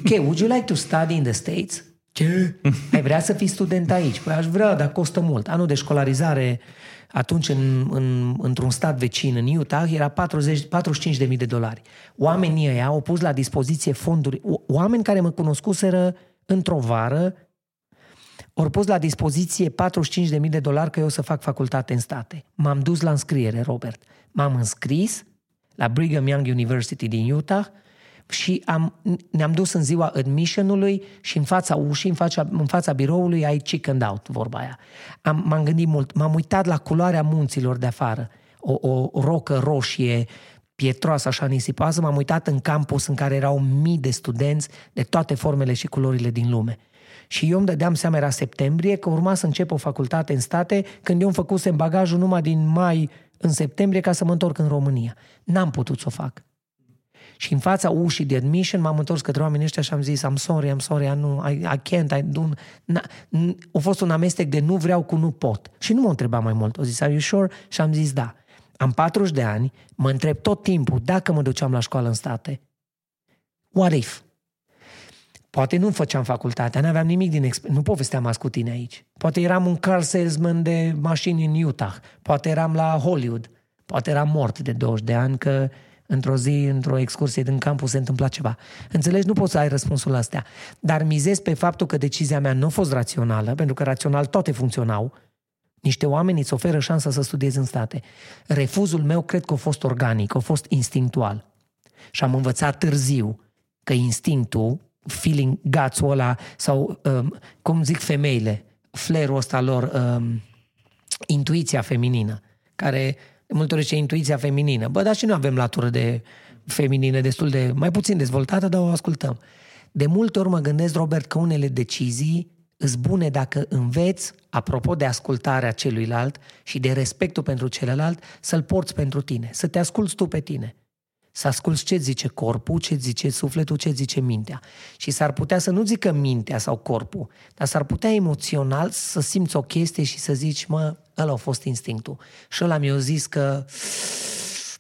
okay, would you like to study in the States? Ce? Ai vrea să fii student aici? Păi aș vrea, dar costă mult. Anul de școlarizare atunci în, în, într-un stat vecin, în Utah, era 40, 45.000 de dolari. Oamenii ăia au pus la dispoziție fonduri, oameni care mă cunoscuseră într-o vară, au pus la dispoziție 45.000 de dolari că eu să fac facultate în state. M-am dus la înscriere, Robert. M-am înscris la Brigham Young University din Utah, și am, ne-am dus în ziua admissionului și în fața ușii, în fața, în fața biroului, ai chicken out, vorba aia. Am, m-am gândit mult, m-am uitat la culoarea munților de afară. O, o rocă roșie, pietroasă, așa nisipoasă, m-am uitat în campus în care erau mii de studenți de toate formele și culorile din lume. Și eu îmi dădeam seama, era septembrie, că urma să încep o facultate în state, când eu îmi făcusem bagajul numai din mai în septembrie ca să mă întorc în România. N-am putut să o fac. Și în fața ușii de admission m-am întors către oamenii ăștia și am zis I'm sorry, I'm sorry, I, nu, I, I can't, I don't... a fost un amestec de nu vreau cu nu pot. Și nu m-a întrebat mai mult. O zis, are you sure? Și am zis da. Am 40 de ani, mă întreb tot timpul dacă mă duceam la școală în state. What if? Poate nu făceam facultatea, nu aveam nimic din exper- Nu povesteam azi cu tine aici. Poate eram un car salesman de mașini în Utah. Poate eram la Hollywood. Poate eram mort de 20 de ani că într-o zi, într-o excursie din campus se întâmpla ceva. Înțelegi? Nu poți să ai răspunsul la astea. Dar mizez pe faptul că decizia mea nu a fost rațională, pentru că rațional toate funcționau. Niște oameni îți oferă șansa să studiezi în state. Refuzul meu cred că a fost organic, a fost instinctual. Și am învățat târziu că instinctul, feeling guts-ul ăla, sau um, cum zic femeile, flair-ul ăsta lor, um, intuiția feminină, care de multe ori zice intuiția feminină. Bă, dar și nu avem latură de feminină destul de, mai puțin dezvoltată, dar o ascultăm. De multe ori mă gândesc, Robert, că unele decizii îți bune dacă înveți, apropo de ascultarea celuilalt și de respectul pentru celălalt, să-l porți pentru tine, să te asculți tu pe tine. Să asculți ce zice corpul, ce zice sufletul, ce zice mintea. Și s-ar putea să nu zică mintea sau corpul, dar s-ar putea emoțional să simți o chestie și să zici, mă, ăla a fost instinctul. Și ăla mi-a zis că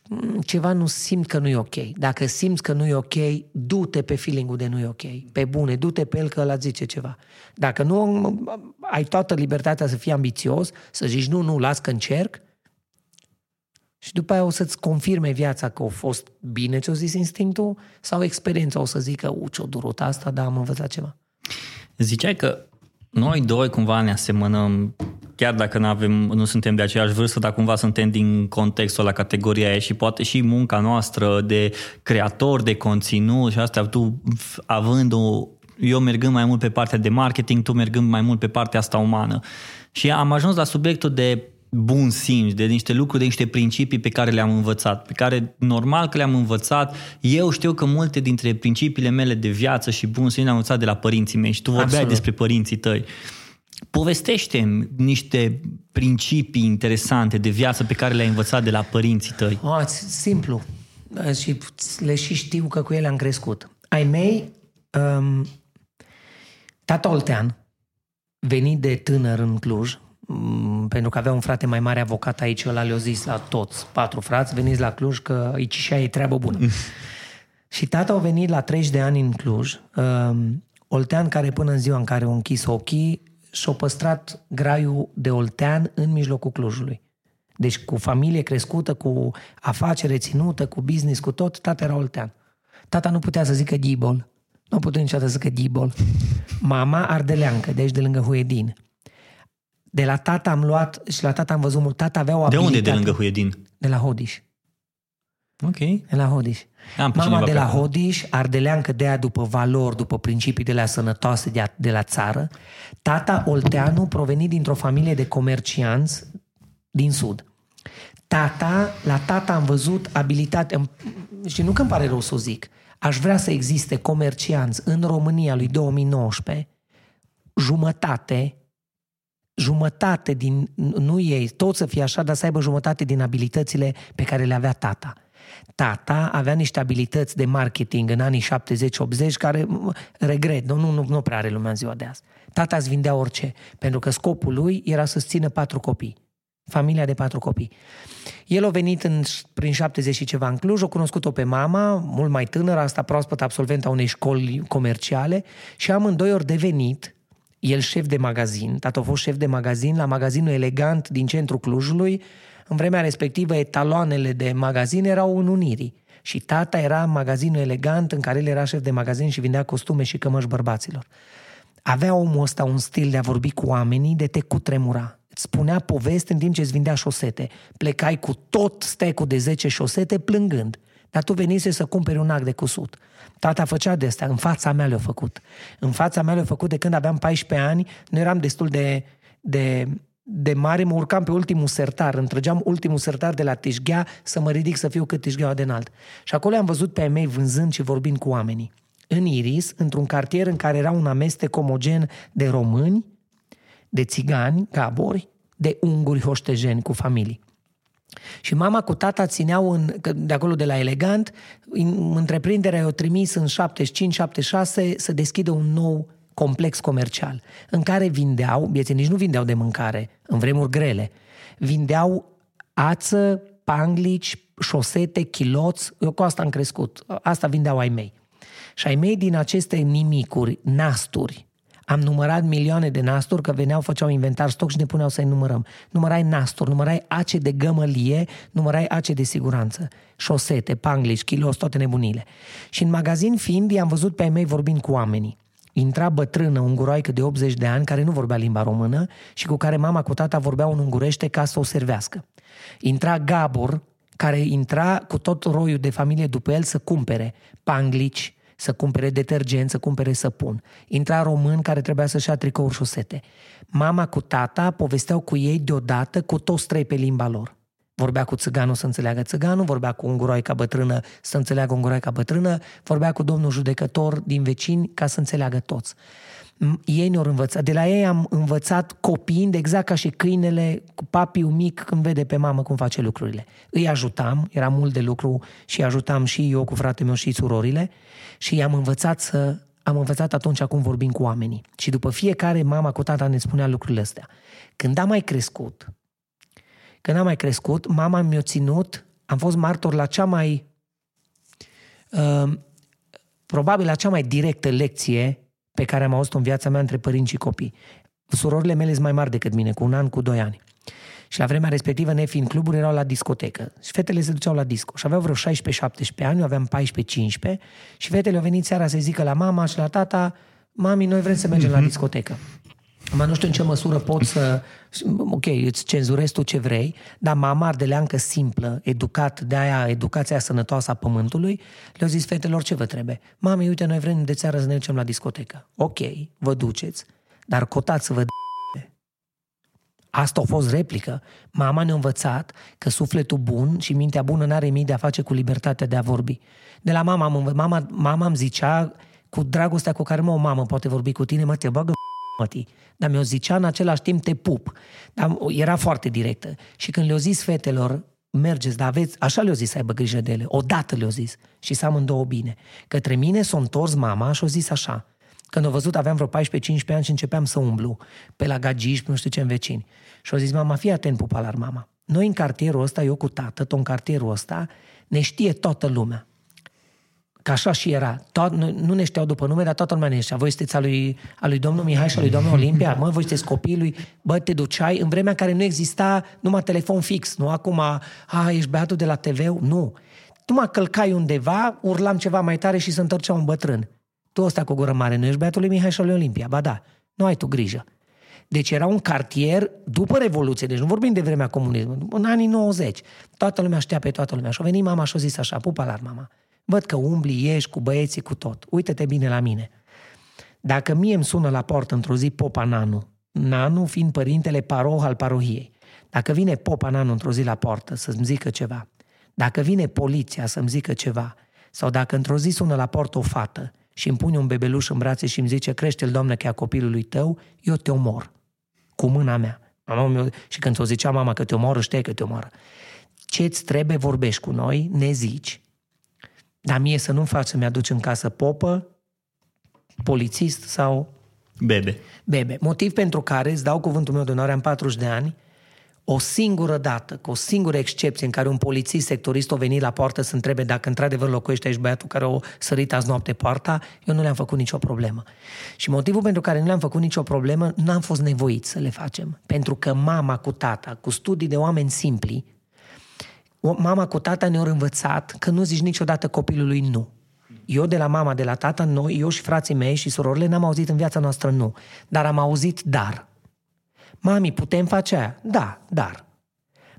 mm, ceva nu simt că nu e ok. Dacă simți că nu e ok, du-te pe feeling de nu e ok. Pe bune, du-te pe el că ăla zice ceva. Dacă nu ai toată libertatea să fii ambițios, să zici nu, nu, las că încerc, și după aia o să-ți confirme viața că a fost bine ce-o zis instinctul sau experiența o să zică, u, ce-o durut asta, dar am învățat ceva. Ziceai că noi doi cumva ne asemănăm, chiar dacă nu, avem, nu suntem de aceeași vârstă, dar cumva suntem din contextul la categoria aia și poate și munca noastră de creator de conținut și asta, tu având o, eu mergând mai mult pe partea de marketing, tu mergând mai mult pe partea asta umană. Și am ajuns la subiectul de bun simț, de niște lucruri, de niște principii pe care le-am învățat, pe care normal că le-am învățat. Eu știu că multe dintre principiile mele de viață și bun simț le-am învățat de la părinții mei și tu vorbeai Absolut. despre părinții tăi. povestește niște principii interesante de viață pe care le-ai învățat de la părinții tăi. Oh, simplu. Și le și știu că cu ele am crescut. Ai mei, um, tata Oltean, venit de tânăr în Cluj, Mm, pentru că avea un frate mai mare avocat aici, ăla le-a zis la toți, patru frați, veniți la Cluj că aici și e treabă bună. și tata a venit la 30 de ani în Cluj, um, Oltean care până în ziua în care a închis ochii și-a păstrat graiul de Oltean în mijlocul Clujului. Deci cu familie crescută, cu afacere ținută, cu business, cu tot, tata era Oltean. Tata nu putea să zică Ghibol. Nu putea niciodată să zică Ghibol. Mama ardeleancă, deci de lângă Huedin. De la tata am luat și la tata am văzut mult. Tata avea o abilitate. De unde de lângă Huedin? De la Hodiș. Ok. De la Hodiș. Am Mama de la Hodiș, ardeleancă de aia după valori, după principii de la sănătoase de, a, de la țară. Tata Olteanu provenit dintr-o familie de comercianți din sud. Tata, la tata am văzut abilitate, și nu că îmi pare rău să o zic, aș vrea să existe comercianți în România lui 2019, jumătate jumătate din, nu ei, tot să fie așa, dar să aibă jumătate din abilitățile pe care le avea tata. Tata avea niște abilități de marketing în anii 70-80 care, regret, nu, nu, nu prea are lumea în ziua de azi. Tata îți vindea orice, pentru că scopul lui era să țină patru copii. Familia de patru copii. El a venit în, prin 70 și ceva în Cluj, a cunoscut-o pe mama, mult mai tânără, asta proaspăt absolvent a unei școli comerciale și amândoi ori devenit el șef de magazin, tată a fost șef de magazin la magazinul elegant din centrul Clujului. În vremea respectivă, etaloanele de magazin erau în Unirii. Și tata era în magazinul elegant în care el era șef de magazin și vindea costume și cămăși bărbaților. Avea omul ăsta un stil de a vorbi cu oamenii de te cutremura. Îți spunea poveste în timp ce îți vindea șosete. Plecai cu tot stecul de 10 șosete plângând. Dar tu venise să cumperi un act de cusut. Tata făcea de asta, în fața mea le-a făcut. În fața mea le-a făcut de când aveam 14 ani, nu eram destul de, de de mare, mă urcam pe ultimul sertar, întrăgeam ultimul sertar de la Tișghea să mă ridic să fiu cât Tișgheaua de înalt. Și acolo am văzut pe ai mei vânzând și vorbind cu oamenii. În Iris, într-un cartier în care era un amestec omogen de români, de țigani, gabori, de unguri hoștejeni cu familii. Și mama cu tata țineau în, de acolo de la Elegant, întreprinderea o trimis în 75-76 să deschidă un nou complex comercial în care vindeau, bieții nici nu vindeau de mâncare, în vremuri grele, vindeau ață, panglici, șosete, chiloți, eu cu asta am crescut, asta vindeau ai mei. Și ai mei din aceste nimicuri, nasturi, am numărat milioane de nasturi, că veneau, făceau inventar stoc și ne puneau să-i numărăm. Numărai nasturi, numărai ace de gămălie, numărai ace de siguranță. Șosete, panglici, kilos, toate nebunile. Și în magazin fiind, i-am văzut pe ai mei vorbind cu oamenii. Intra bătrână, unguroaică de 80 de ani, care nu vorbea limba română și cu care mama cu tata vorbeau în ungurește ca să o servească. Intra Gabor, care intra cu tot roiul de familie după el să cumpere panglici, să cumpere detergent, să cumpere săpun. Intra român care trebuia să-și ia tricouri șosete. Mama cu tata povesteau cu ei deodată cu toți trei pe limba lor. Vorbea cu țiganul să înțeleagă țiganul, vorbea cu unguroica bătrână să înțeleagă unguroica bătrână, vorbea cu domnul judecător din vecini ca să înțeleagă toți. Ei ne-au învățat. De la ei am învățat copiind exact ca și câinele cu papiul mic când vede pe mamă cum face lucrurile. Îi ajutam, era mult de lucru și ajutam și eu cu fratele meu și surorile și i-am învățat să am învățat atunci cum vorbim cu oamenii. Și după fiecare mama cu tata ne spunea lucrurile astea. Când am mai crescut, când am mai crescut, mama mi-a ținut, am fost martor la cea mai, uh, probabil la cea mai directă lecție pe care am auzit-o în viața mea între părinți și copii. Surorile mele sunt mai mari decât mine, cu un an, cu doi ani. Și la vremea respectivă, ne fiind cluburi, erau la discotecă. Și fetele se duceau la disco. Și aveau vreo 16-17 ani, eu aveam 14-15 și fetele au venit seara să zică la mama și la tata, mami, noi vrem să mergem la mhm. discotecă. Mă nu știu în ce măsură pot să... Ok, îți cenzurezi tu ce vrei, dar mama ardeleancă simplă, educat, de aia educația sănătoasă a pământului, le-au zis fetelor ce vă trebuie. Mami, uite, noi vrem de țară să ne ducem la discotecă. Ok, vă duceți, dar cotați să vă [LAUGHS] Asta a fost replică. Mama ne-a învățat că sufletul bun și mintea bună n-are mii de a face cu libertatea de a vorbi. De la mama, am, mama, mama îmi zicea cu dragostea cu care mă o mamă poate vorbi cu tine, mă, te bagă mătii. Dar mi-o zicea în același timp te pup. Dar era foarte directă. Și când le-o zis fetelor, mergeți, dar aveți, așa le-o zis să aibă grijă de ele. Odată le-o zis. Și să amândouă bine. Către mine s-a întors mama și o zis așa. Când au văzut, aveam vreo 14-15 ani și începeam să umblu pe la gagici, nu știu ce în vecini. Și au zis, mama, fii atent, pupalar, mama. Noi în cartierul ăsta, eu cu tată, tot în cartierul ăsta, ne știe toată lumea. Că așa și era. Tot, nu, nu ne știau după nume, dar toată lumea ne știa. Voi sunteți a lui, a lui domnul Mihai și a lui domnul [LAUGHS] Olimpia? Mă, voi sunteți copiii lui? Bă, te duceai în vremea în care nu exista numai telefon fix, nu acum, a, ești beatul de la tv Nu. Tu mă călcai undeva, urlam ceva mai tare și se întorcea un bătrân. Tu ăsta cu gură mare, nu ești beatul lui Mihai și lui Olimpia? Ba da, nu ai tu grijă. Deci era un cartier după Revoluție, deci nu vorbim de vremea comunismului, în anii 90. Toată lumea știa pe toată lumea. Și a venit mama și a zis așa, pupa la mama. Văd că umbli, ieși cu băieții, cu tot. Uită-te bine la mine. Dacă mie îmi sună la portă într-o zi Popa Nanu, Nanu fiind părintele paroh al parohiei, dacă vine Popa Nanu într-o zi la portă să-mi zică ceva, dacă vine poliția să-mi zică ceva, sau dacă într-o zi sună la portă o fată și îmi pune un bebeluș în brațe și îmi zice crește-l, doamnă, că e a copilului tău, eu te omor. Cu mâna mea. Mama meu, și când ți-o zicea mama că te omoară, știi că te omoară. Ce-ți trebuie, vorbești cu noi, ne zici. Dar mie să nu-mi faci să-mi aduci în casă popă, polițist sau... Bebe. Bebe. Motiv pentru care, îți dau cuvântul meu de onoare, am 40 de ani, o singură dată, cu o singură excepție în care un polițist sectorist a venit la poartă să întrebe dacă într-adevăr locuiește aici băiatul care o sărit azi noapte poarta, eu nu le-am făcut nicio problemă. Și motivul pentru care nu le-am făcut nicio problemă, nu am fost nevoit să le facem. Pentru că mama cu tata, cu studii de oameni simpli, mama cu tata ne-au învățat că nu zici niciodată copilului nu. Eu de la mama, de la tata, noi, eu și frații mei și surorile n-am auzit în viața noastră nu. Dar am auzit dar. Mami, putem face aia? Da, dar.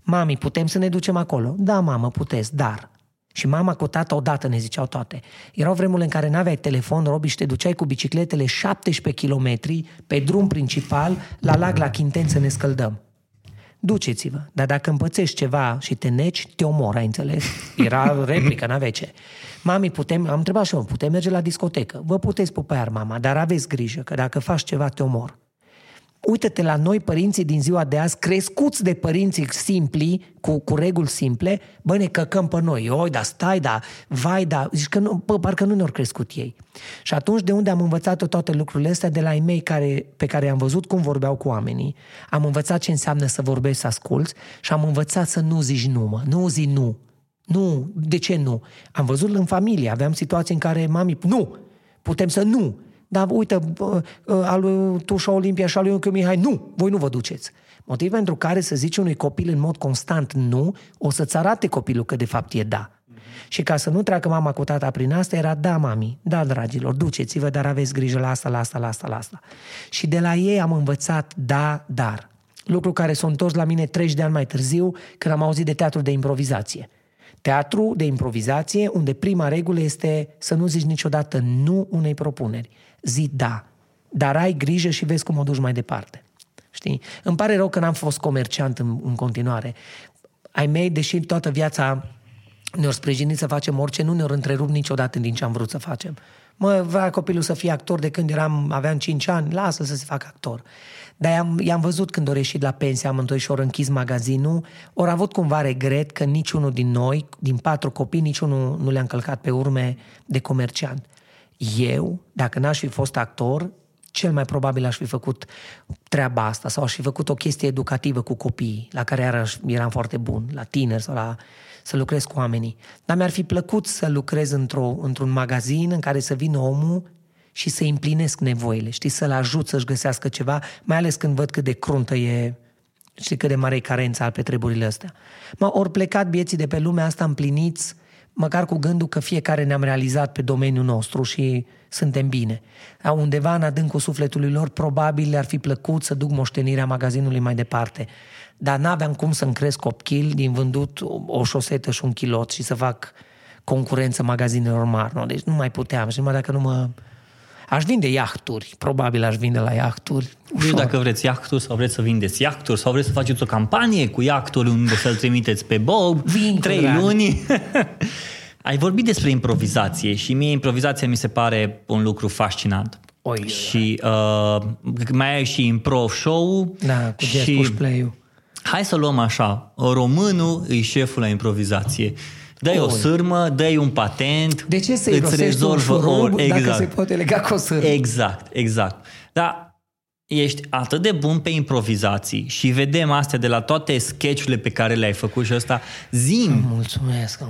Mami, putem să ne ducem acolo? Da, mamă, puteți, dar. Și mama cu tata odată ne ziceau toate. Erau vremurile în care n-aveai telefon, Robi, și te duceai cu bicicletele 17 km pe drum principal la lag la Chinten să ne scăldăm. Duceți-vă. Dar dacă împățești ceva și te neci, te omor, ai înțeles? Era replică, n-avea ce. Mami, putem, am întrebat și eu, putem merge la discotecă? Vă puteți pupa mama, dar aveți grijă că dacă faci ceva, te omor. Uită-te la noi, părinții din ziua de azi, crescuți de părinții simpli, cu, cu reguli simple, bă, ne căcăm pe noi. Oi, da, stai, da, vai, da. Zici că nu, bă, parcă nu ne-au crescut ei. Și atunci, de unde am învățat toate lucrurile astea? De la ei mei care, pe care am văzut cum vorbeau cu oamenii. Am învățat ce înseamnă să vorbești, să asculți și am învățat să nu zici nu, mă. Nu zi nu. Nu. De ce nu? Am văzut în familie, aveam situații în care mami, nu, putem să nu. Dar uite, al lui Tușa Olimpia și al lui Unchiu Mihai, nu, voi nu vă duceți. Motiv pentru care să zici unui copil în mod constant nu, o să-ți arate copilul că de fapt e da. Mm-hmm. Și ca să nu treacă mama cu tata prin asta, era da, mami, da, dragilor, duceți-vă, dar aveți grijă la asta, la asta, la asta, la asta. Și de la ei am învățat da, dar. Lucru care s-a întors la mine 30 de ani mai târziu, când am auzit de teatru de improvizație. Teatru de improvizație, unde prima regulă este să nu zici niciodată nu unei propuneri zi da, dar ai grijă și vezi cum o duci mai departe. Știi? Îmi pare rău că n-am fost comerciant în, în continuare. Ai mei, deși toată viața ne-au sprijinit să facem orice, nu ne-au întrerupt niciodată din ce am vrut să facem. Mă, vrea copilul să fie actor de când eram, aveam 5 ani, lasă să se facă actor. Dar i-am, i-am văzut când au ieșit la pensie amândoi și au închis magazinul, ori avut cumva regret că niciunul din noi, din patru copii, niciunul nu le-a încălcat pe urme de comerciant. Eu, dacă n-aș fi fost actor, cel mai probabil aș fi făcut treaba asta sau aș fi făcut o chestie educativă cu copiii, la care eram foarte bun, la tineri sau la să lucrez cu oamenii. Dar mi-ar fi plăcut să lucrez într-o, într-un magazin în care să vină omul și să împlinesc nevoile, știi, să-l ajut să-și găsească ceva, mai ales când văd cât de cruntă e, știi, cât de mare e carența pe treburile astea. Mă, ori plecat vieții de pe lumea asta împliniți, măcar cu gândul că fiecare ne-am realizat pe domeniul nostru și suntem bine. A undeva în adâncul sufletului lor, probabil le-ar fi plăcut să duc moștenirea magazinului mai departe. Dar n-aveam cum să-mi cresc copil din vândut o șosetă și un kilot și să fac concurență magazinelor mari. No? Deci nu mai puteam și numai dacă nu mă Aș vinde iahturi, probabil aș vinde la iahturi. Nu dacă vreți iahturi sau vreți să vindeți iahturi sau vreți să faceți o campanie cu iahturi unde să-l trimiteți pe Bob, Vin trei luni. [LAUGHS] Ai vorbit despre improvizație și mie improvizația mi se pare un lucru fascinant. Oi, și uh, mai ai și impro show Da, cu și... play Hai să luăm așa, românul e șeful la improvizație. Dai o sârmă, dai un patent, De ce să-i îți rezolvă un ori, exact. dacă se poate lega cu o sârmă? Exact, exact. Dar ești atât de bun pe improvizații și vedem astea de la toate sketchurile pe care le-ai făcut și ăsta. Zim! Mulțumesc!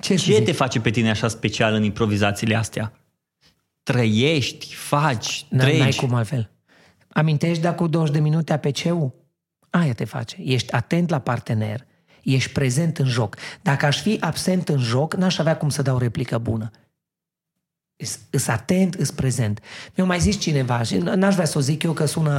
Ce, Ce te face pe tine așa special în improvizațiile astea? Trăiești, faci, treci. N-ai cum altfel. Amintești dacă cu 20 de minute APC-ul? Aia te face. Ești atent la partener, ești prezent în joc. Dacă aș fi absent în joc, n-aș avea cum să dau o replică bună. Îs atent, îs prezent. Mi-a mai zis cineva, și n-aș vrea să o zic eu că sună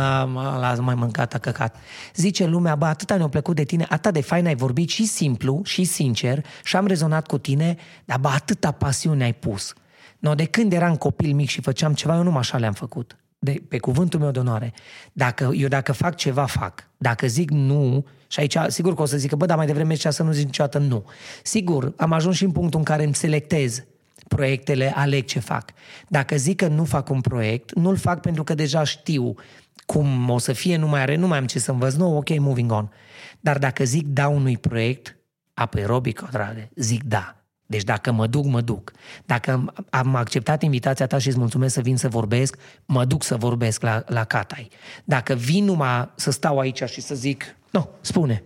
la mai mâncat, a căcat. Zice lumea, bă, atâta ne-a plăcut de tine, atât de fain ai vorbit și simplu și sincer și am rezonat cu tine, dar bă, atâta pasiune ai pus. No, de când eram copil mic și făceam ceva, eu nu așa le-am făcut. De, pe cuvântul meu de onoare. Dacă, eu dacă fac ceva, fac. Dacă zic nu, și aici sigur că o să zic că, bă, dar mai devreme să nu zic niciodată nu. Sigur, am ajuns și în punctul în care îmi selectez proiectele, aleg ce fac. Dacă zic că nu fac un proiect, nu-l fac pentru că deja știu cum o să fie, nu mai are, nu mai am ce să învăț, nu, ok, moving on. Dar dacă zic da unui proiect, apoi Robi dragă, zic da. Deci dacă mă duc, mă duc. Dacă am acceptat invitația ta și îți mulțumesc să vin să vorbesc, mă duc să vorbesc la, la Catai. Dacă vin numai să stau aici și să zic, nu, spune.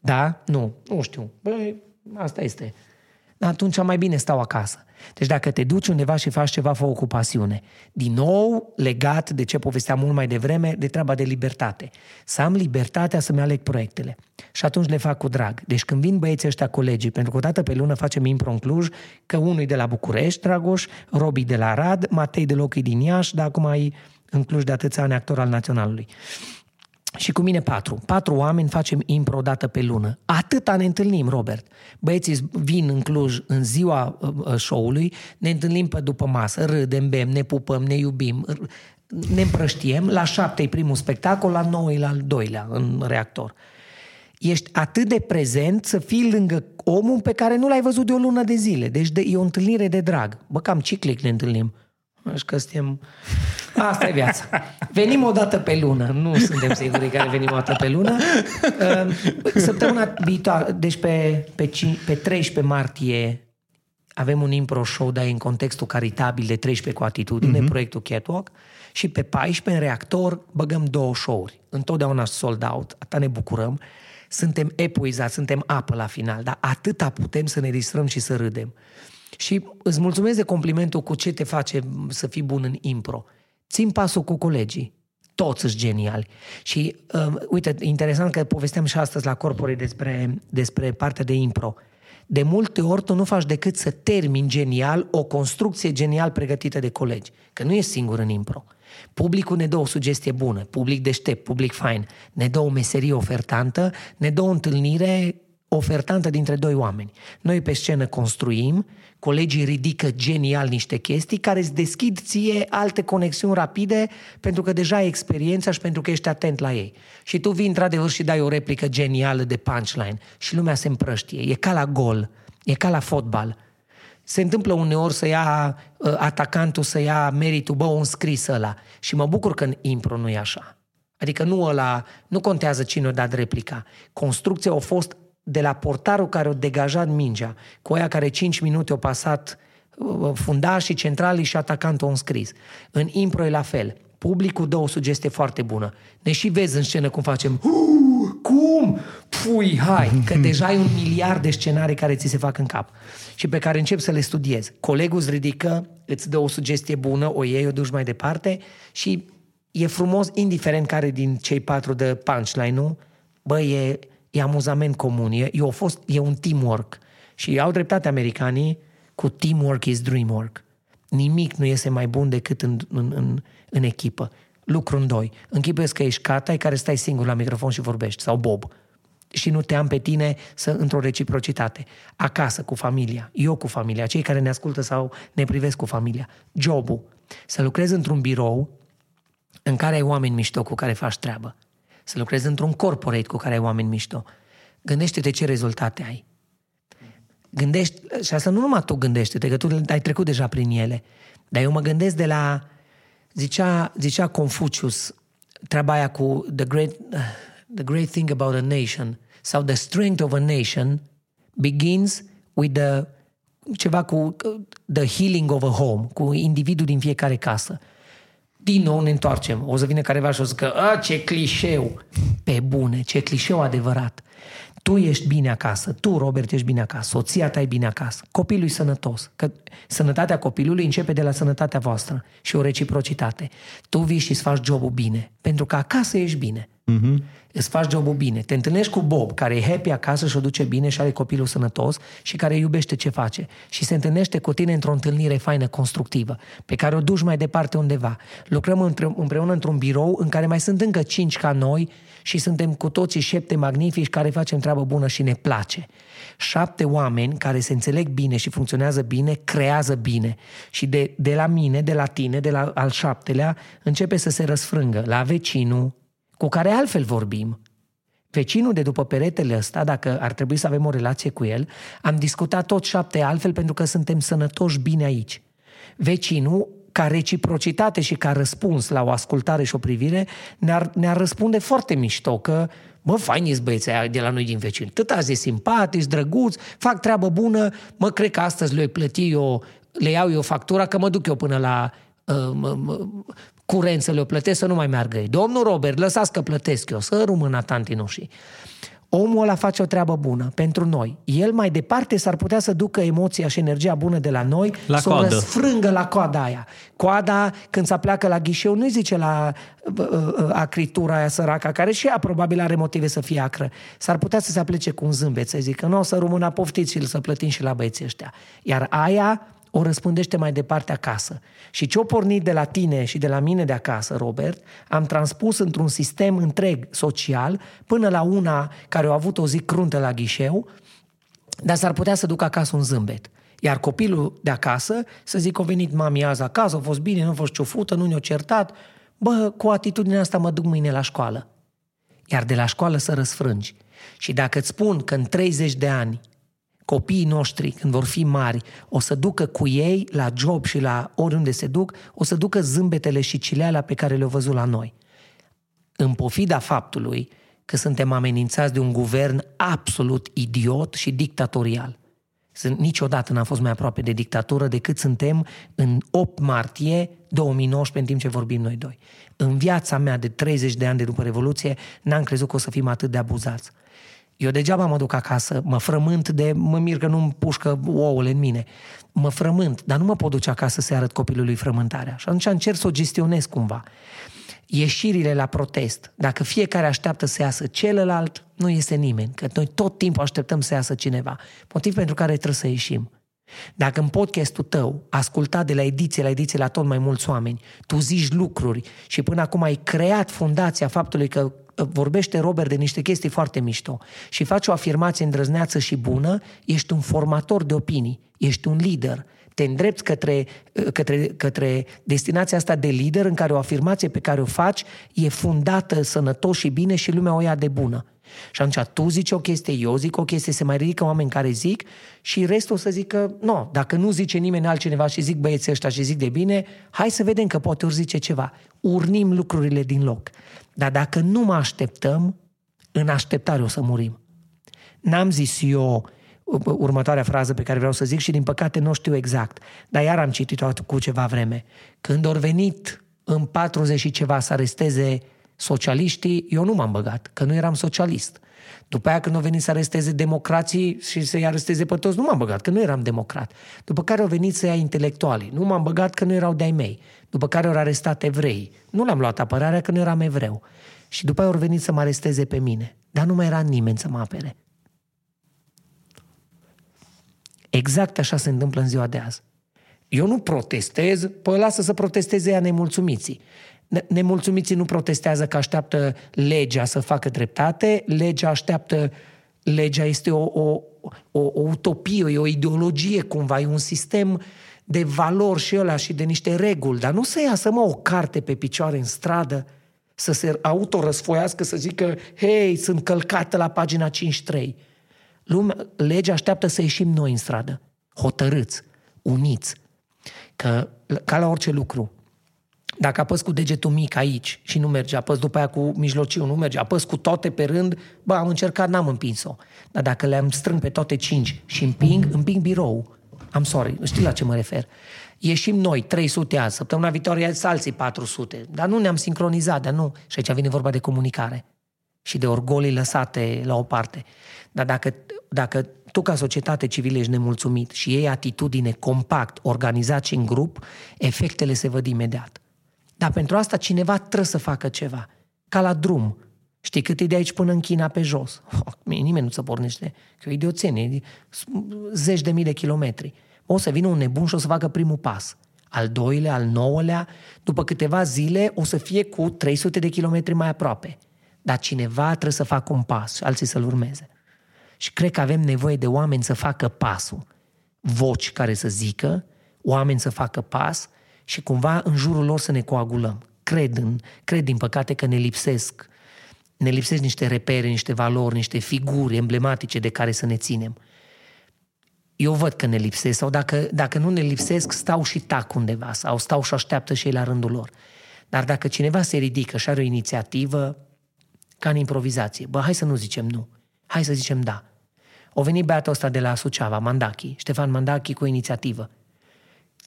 Da? Nu, nu știu. Băi, asta este. Atunci mai bine stau acasă. Deci dacă te duci undeva și faci ceva, fă cu pasiune. Din nou, legat de ce povesteam mult mai devreme, de treaba de libertate. Să am libertatea să-mi aleg proiectele. Și atunci le fac cu drag. Deci când vin băieții ăștia colegii, pentru că o dată pe lună facem impro în Cluj, că unul de la București, Dragoș, Robi de la Rad, Matei de Lochi din Iași, dar acum ai în Cluj de atâția ani actor al Naționalului și cu mine patru. Patru oameni facem impro o dată pe lună. Atâta ne întâlnim, Robert. Băieții vin în Cluj în ziua uh, uh, show-ului, ne întâlnim pe după masă, râdem, bem, ne pupăm, ne iubim. ne împrăștiem, la șapte e primul spectacol, la nouă e la al doilea în reactor. Ești atât de prezent să fii lângă omul pe care nu l-ai văzut de o lună de zile. Deci de, e o întâlnire de drag. Bă, cam ciclic ne întâlnim. Așa că suntem... Asta e viața. Venim o dată pe lună. Nu suntem singurii care venim o dată pe lună. Ehm, săptămâna viitoare, deci pe, pe, 5, pe 13 martie avem un impro show, dar în contextul caritabil de 13 cu atitudine, uh-huh. proiectul Catwalk. Și pe 14, în reactor, băgăm două show-uri. Întotdeauna sold out, atât ne bucurăm. Suntem epuizați, suntem apă la final, dar atâta putem să ne distrăm și să râdem. Și îți mulțumesc de complimentul cu ce te face să fii bun în impro. Țin pasul cu colegii. Toți sunt geniali. Și uh, uite, interesant că povesteam și astăzi la corpore despre, despre partea de impro. De multe ori tu nu faci decât să termini genial o construcție genial pregătită de colegi. Că nu e singur în impro. Publicul ne dă o sugestie bună, public deștept, public fain, ne dă o meserie ofertantă, ne dă o întâlnire ofertantă dintre doi oameni. Noi pe scenă construim, colegii ridică genial niște chestii care îți deschid ție alte conexiuni rapide pentru că deja ai experiența și pentru că ești atent la ei. Și tu vii într-adevăr și dai o replică genială de punchline și lumea se împrăștie. E ca la gol, e ca la fotbal. Se întâmplă uneori să ia uh, atacantul, să ia meritul, bă, un scris ăla. Și mă bucur că în impro nu e așa. Adică nu ăla, nu contează cine a dat replica. Construcția a fost de la portarul care a degajat mingea, cu aia care 5 minute au pasat uh, fundașii, centralii și atacantul au înscris. În impro e la fel. Publicul dă o sugestie foarte bună. Ne și vezi în scenă cum facem cum? Pui, hai! Că [LAUGHS] deja ai un miliard de scenarii care ți se fac în cap și pe care încep să le studiezi. Colegul îți ridică, îți dă o sugestie bună, o iei, o duci mai departe și e frumos, indiferent care din cei patru de punchline, nu? Bă, e, e amuzament comun, e, e, o fost, e un teamwork. Și au dreptate americanii cu teamwork is dreamwork. Nimic nu iese mai bun decât în, în, în, în echipă. Lucru în doi. Închipuiesc că ești Catai care stai singur la microfon și vorbești, sau Bob. Și nu te am pe tine să, într-o reciprocitate. Acasă, cu familia, eu cu familia, cei care ne ascultă sau ne privesc cu familia. Jobul. Să lucrezi într-un birou în care ai oameni mișto cu care faci treabă să lucrezi într-un corporate cu care ai oameni mișto. Gândește-te ce rezultate ai. Gândești, și asta nu numai tu gândește-te, că tu ai trecut deja prin ele, dar eu mă gândesc de la, zicea, zicea Confucius, treaba aia cu the great, the great thing about a nation, sau the strength of a nation begins with the, ceva cu the healing of a home, cu individul din fiecare casă din nou ne întoarcem. O să vină careva și o să zică, a, ce clișeu! Pe bune, ce clișeu adevărat! Tu ești bine acasă, tu, Robert, ești bine acasă, soția ta e bine acasă, copilul e sănătos. Că sănătatea copilului începe de la sănătatea voastră și o reciprocitate. Tu vii și îți faci jobul bine, pentru că acasă ești bine. Uh-huh. Îți faci jobul bine. Te întâlnești cu Bob, care e happy acasă și o duce bine și are copilul sănătos și care iubește ce face. Și se întâlnește cu tine într-o întâlnire faină, constructivă, pe care o duci mai departe undeva. Lucrăm împreună într-un birou în care mai sunt încă cinci ca noi și suntem cu toții șepte magnifici care facem treabă bună și ne place. Șapte oameni care se înțeleg bine și funcționează bine, creează bine. Și de, de la mine, de la tine, de la al șaptelea, începe să se răsfrângă la vecinul, cu care altfel vorbim. Vecinul de după peretele ăsta, dacă ar trebui să avem o relație cu el, am discutat tot șapte altfel pentru că suntem sănătoși bine aici. Vecinul, ca reciprocitate și ca răspuns la o ascultare și o privire, ne-ar, ne-ar răspunde foarte mișto că Mă, fain băieții aia de la noi din vecini. Tot azi e simpatici, drăguți, fac treabă bună, mă, cred că astăzi le plăti eu, le iau eu factura, că mă duc eu până la uh, curent să le plătesc, să nu mai meargă ei. Domnul Robert, lăsați că plătesc eu, să rămână tanti noștri. Omul ăla face o treabă bună pentru noi. El mai departe s-ar putea să ducă emoția și energia bună de la noi, la să coadă. o răsfrângă la coada aia. Coada, când se pleacă la ghișeu, nu zice la uh, uh, acritura aia săraca, care și ea probabil are motive să fie acră. S-ar putea să se aplece cu un zâmbet, să zică, nu, o să rămână poftiți și să plătim și la băieții ăștia. Iar aia o răspândește mai departe acasă. Și ce-o pornit de la tine și de la mine de acasă, Robert, am transpus într-un sistem întreg social până la una care a avut o zi cruntă la ghișeu, dar s-ar putea să ducă acasă un zâmbet. Iar copilul de acasă să zic că a venit mami azi acasă, a fost bine, nu a fost ciufută, nu ne-a certat, bă, cu atitudinea asta mă duc mâine la școală. Iar de la școală să răsfrângi. Și dacă îți spun că în 30 de ani copiii noștri, când vor fi mari, o să ducă cu ei la job și la oriunde se duc, o să ducă zâmbetele și cileala pe care le-au văzut la noi. În pofida faptului că suntem amenințați de un guvern absolut idiot și dictatorial. Niciodată n-am fost mai aproape de dictatură decât suntem în 8 martie 2019 în timp ce vorbim noi doi. În viața mea de 30 de ani de după Revoluție n-am crezut că o să fim atât de abuzați. Eu degeaba mă duc acasă, mă frământ de, mă mir că nu-mi pușcă ouăle în mine. Mă frământ, dar nu mă pot duce acasă să arăt copilului frământarea. Și atunci încerc să o gestionez cumva. Ieșirile la protest, dacă fiecare așteaptă să iasă celălalt, nu este nimeni, că noi tot timpul așteptăm să iasă cineva. Motiv pentru care trebuie să ieșim. Dacă în podcastul tău, ascultat de la ediție la ediție la tot mai mulți oameni, tu zici lucruri și până acum ai creat fundația faptului că vorbește Robert de niște chestii foarte mișto și faci o afirmație îndrăzneață și bună, ești un formator de opinii, ești un lider, te îndrepți către, către, către destinația asta de lider în care o afirmație pe care o faci e fundată sănătos și bine și lumea o ia de bună. Și atunci tu zici o chestie, eu zic o chestie, se mai ridică oameni care zic și restul o să zică, nu, dacă nu zice nimeni altcineva și zic băieții ăștia și zic de bine, hai să vedem că poate ori zice ceva. Urnim lucrurile din loc. Dar dacă nu mă așteptăm, în așteptare o să murim. N-am zis eu următoarea frază pe care vreau să zic și din păcate nu știu exact, dar iar am citit-o cu ceva vreme. Când au venit în 40 și ceva să aresteze socialiștii, eu nu m-am băgat, că nu eram socialist. După aia când au venit să aresteze democrații și să-i aresteze pe toți, nu m-am băgat, că nu eram democrat. După care au venit să ia intelectuali, nu m-am băgat că nu erau de-ai mei. După care au arestat evrei. Nu l-am luat apărarea că nu eram evreu. Și după aia au venit să mă aresteze pe mine. Dar nu mai era nimeni să mă apere. Exact așa se întâmplă în ziua de azi. Eu nu protestez, păi lasă să protesteze ea nemulțumiții. Nemulțumiții nu protestează că așteaptă legea să facă dreptate, legea așteaptă, legea este o, o, o, o utopie, e o ideologie cumva, e un sistem de valori și ăla și de niște reguli, dar nu să iasă mă o carte pe picioare în stradă, să se autorăsfoiască, să zică, hei, sunt călcată la pagina 5.3. Lumea, legea așteaptă să ieșim noi în stradă, hotărâți, uniți, că ca la orice lucru, dacă apăs cu degetul mic aici și nu merge, apăs după aia cu mijlociu, nu merge, apăs cu toate pe rând, bă, am încercat, n-am împins-o. Dar dacă le-am strâng pe toate cinci și împing, împing birou. Am sorry, știi la ce mă refer. Ieșim noi, 300 azi, săptămâna viitoare ies alții 400, dar nu ne-am sincronizat, dar nu. Și aici vine vorba de comunicare și de orgolii lăsate la o parte. Dar dacă, dacă tu ca societate civilă ești nemulțumit și iei atitudine compact, organizat și în grup, efectele se văd imediat. Dar pentru asta cineva trebuie să facă ceva. Ca la drum. Știi cât e de aici până în China pe jos? Oh, nimeni nu se pornește. Că e o idioțenie. Zeci de mii de kilometri. O să vină un nebun și o să facă primul pas. Al doilea, al nouălea, după câteva zile o să fie cu 300 de kilometri mai aproape. Dar cineva trebuie să facă un pas și alții să-l urmeze. Și cred că avem nevoie de oameni să facă pasul. Voci care să zică, oameni să facă pas și cumva în jurul lor să ne coagulăm. Cred, în, cred din păcate că ne lipsesc ne lipsesc niște repere, niște valori, niște figuri emblematice de care să ne ținem. Eu văd că ne lipsesc sau dacă, dacă nu ne lipsesc, stau și tac undeva sau stau și așteaptă și ei la rândul lor. Dar dacă cineva se ridică și are o inițiativă, ca în improvizație, bă, hai să nu zicem nu, hai să zicem da. O venit băiatul ăsta de la Suceava, Mandachi, Ștefan Mandachi cu o inițiativă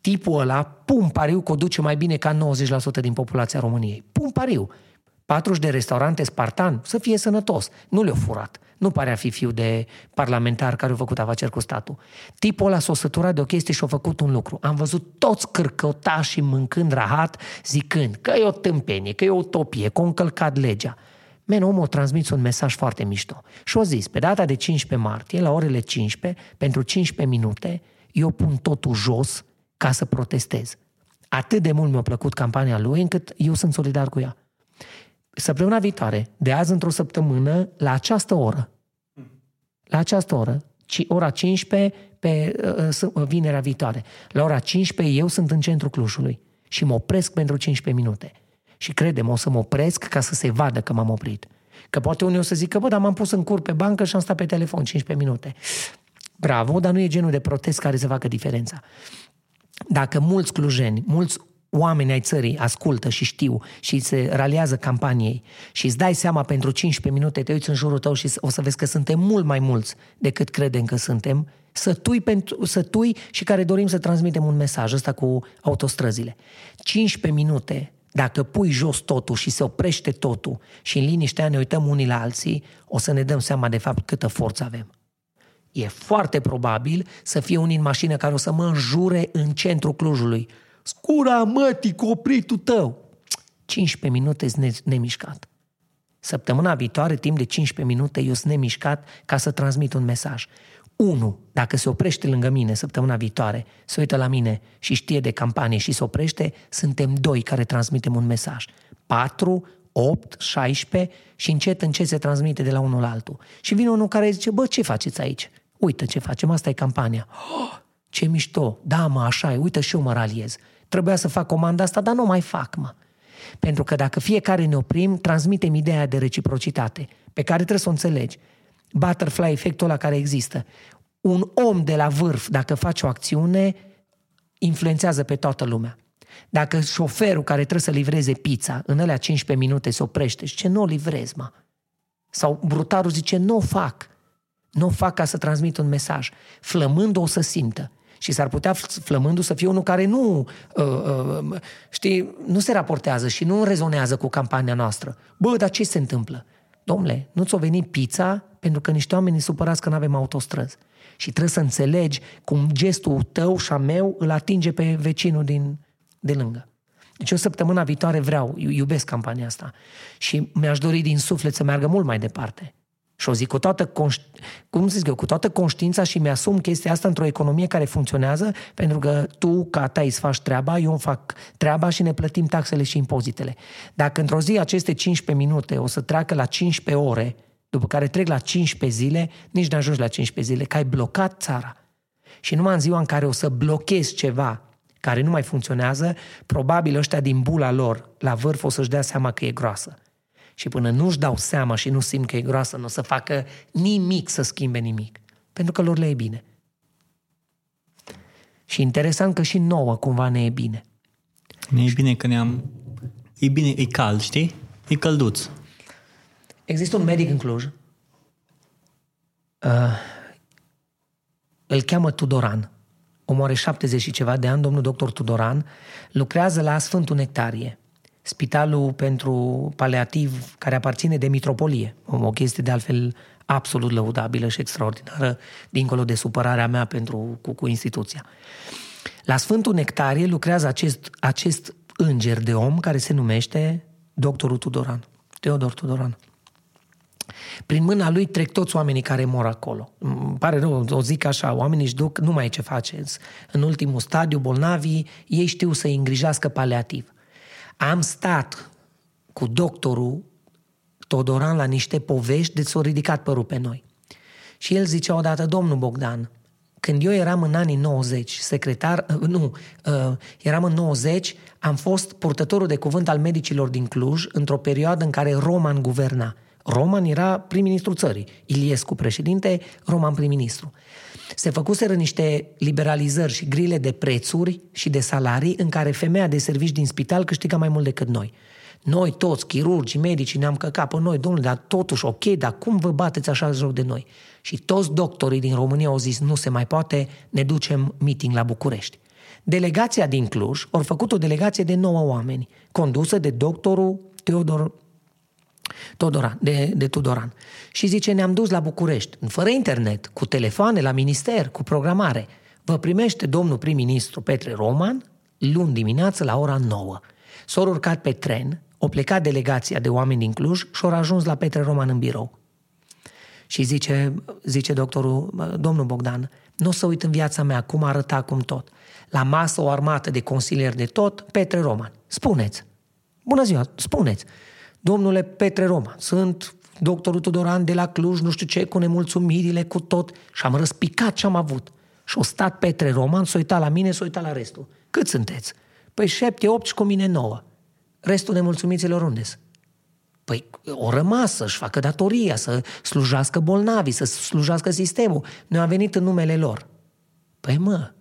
tipul ăla, pun pariu că o duce mai bine ca 90% din populația României. Pun pariu. 40 de restaurante Spartan, să fie sănătos. Nu le-au furat. Nu pare a fi fiu de parlamentar care a făcut afaceri cu statul. Tipul ăla s-a săturat de o chestie și a făcut un lucru. Am văzut toți cârcăutașii mâncând rahat, zicând că e o tâmpenie, că e o utopie, că a încălcat legea. Men, omul a transmis un mesaj foarte mișto. Și a zis, pe data de 15 martie, la orele 15, pentru 15 minute, eu pun totul jos ca să protestez. Atât de mult mi-a plăcut campania lui încât eu sunt solidar cu ea. Săptămâna viitoare, de azi într-o săptămână, la această oră, la această oră, ora 15 pe uh, uh, vinerea viitoare, la ora 15 eu sunt în centrul Clujului și mă opresc pentru 15 minute. Și credem, o să mă opresc ca să se vadă că m-am oprit. Că poate unii o să zică, bă, dar m-am pus în cur pe bancă și am stat pe telefon 15 minute. Bravo, dar nu e genul de protest care să facă diferența. Dacă mulți clujeni, mulți oameni ai țării ascultă și știu și se raliază campaniei și îți dai seama pentru 15 minute, te uiți în jurul tău și o să vezi că suntem mult mai mulți decât credem că suntem, să tui, pentru, să tui și care dorim să transmitem un mesaj ăsta cu autostrăzile. 15 minute dacă pui jos totul și se oprește totul și în liniștea ne uităm unii la alții, o să ne dăm seama de fapt câtă forță avem. E foarte probabil să fie unii în mașină care o să mă înjure în centrul Clujului. Scura mătii cu opritul tău! 15 minute nemișcat. Săptămâna viitoare, timp de 15 minute, eu sunt nemișcat ca să transmit un mesaj. Unu, dacă se oprește lângă mine săptămâna viitoare, se uită la mine și știe de campanie și se oprește, suntem doi care transmitem un mesaj. Patru, 8, 16 și încet, încet se transmite de la unul la altul. Și vine unul care zice, bă, ce faceți aici? Uite ce facem, asta e campania. Oh, ce mișto, da mă, așa e, uite și eu mă raliez. Trebuia să fac comanda asta, dar nu mai fac, mă. Pentru că dacă fiecare ne oprim, transmitem ideea de reciprocitate, pe care trebuie să o înțelegi. Butterfly, efectul ăla care există. Un om de la vârf, dacă face o acțiune, influențează pe toată lumea. Dacă șoferul care trebuie să livreze pizza în alea 15 minute se oprește și ce nu o livrez, mă. Sau brutarul zice, nu o fac. Nu o fac ca să transmit un mesaj. Flămând o să simtă. Și s-ar putea flămându să fie unul care nu, uh, uh, știi, nu se raportează și nu rezonează cu campania noastră. Bă, dar ce se întâmplă? Domnule, nu ți-o venit pizza pentru că niște oameni supărați că nu avem autostrăzi. Și trebuie să înțelegi cum gestul tău și a meu îl atinge pe vecinul din, de lângă. Deci eu săptămâna viitoare vreau, iubesc campania asta și mi-aș dori din suflet să meargă mult mai departe. Și o zic cu toată, conști... cum zic eu, cu toată conștiința și mi-asum chestia asta într-o economie care funcționează, pentru că tu, ca ta, îți faci treaba, eu îmi fac treaba și ne plătim taxele și impozitele. Dacă într-o zi aceste 15 minute o să treacă la 15 ore, după care trec la 15 zile, nici nu ajungi la 15 zile, că ai blocat țara. Și numai în ziua în care o să blochezi ceva care nu mai funcționează, probabil ăștia din bula lor la vârf o să-și dea seama că e groasă. Și până nu-și dau seama și nu simt că e groasă, nu o să facă nimic să schimbe nimic. Pentru că lor le e bine. Și interesant că și nouă cumva ne e bine. Ne e bine că ne-am... E bine, e cald, știi? E călduț. Există un medic în Cluj. Uh, îl cheamă Tudoran. Omul are 70 și ceva de ani, domnul doctor Tudoran. Lucrează la Sfântul Nectarie spitalul pentru paliativ care aparține de mitropolie. O chestie de altfel absolut lăudabilă și extraordinară, dincolo de supărarea mea pentru, cu, cu instituția. La Sfântul Nectarie lucrează acest, acest înger de om care se numește doctorul Tudoran, Teodor Tudoran. Prin mâna lui trec toți oamenii care mor acolo. Îmi pare rău, o zic așa, oamenii își duc, nu mai e ce faceți. În ultimul stadiu, bolnavii, ei știu să-i îngrijească paliativ. Am stat cu doctorul Todoran la niște povești de s-au ridicat părul pe noi. Și el zicea odată, domnul Bogdan, când eu eram în anii 90, secretar, uh, nu, uh, eram în 90, am fost purtătorul de cuvânt al medicilor din Cluj într-o perioadă în care Roman guverna. Roman era prim-ministru țării, Iliescu președinte, Roman prim-ministru se făcuseră niște liberalizări și grile de prețuri și de salarii în care femeia de servici din spital câștiga mai mult decât noi. Noi toți, chirurgii, medici, ne-am căcat pe noi, domnule, dar totuși ok, dar cum vă bateți așa joc de noi? Și toți doctorii din România au zis, nu se mai poate, ne ducem meeting la București. Delegația din Cluj au făcut o delegație de 9 oameni, condusă de doctorul Teodor Todoran, de, de Tudoran. Și zice, ne-am dus la București, fără internet, cu telefoane la minister, cu programare. Vă primește domnul prim-ministru Petre Roman luni dimineață la ora 9. S-au urcat pe tren, o plecat delegația de oameni din Cluj și au ajuns la Petre Roman în birou. Și zice, zice doctorul, domnul Bogdan, nu o să uit în viața mea cum arăta acum tot. La masă o armată de consilieri de tot, Petre Roman. Spuneți. Bună ziua, spuneți. Domnule Petre Roma, sunt doctorul Tudoran de la Cluj, nu știu ce, cu nemulțumirile, cu tot. Și am răspicat ce am avut. Și o stat Petre Roman, s-a uitat la mine, s-a uitat la restul. Cât sunteți? Păi șapte, opt și cu mine nouă. Restul nemulțumiților unde Păi o rămas să-și facă datoria, să slujească bolnavii, să slujească sistemul. Noi am venit în numele lor. Păi mă,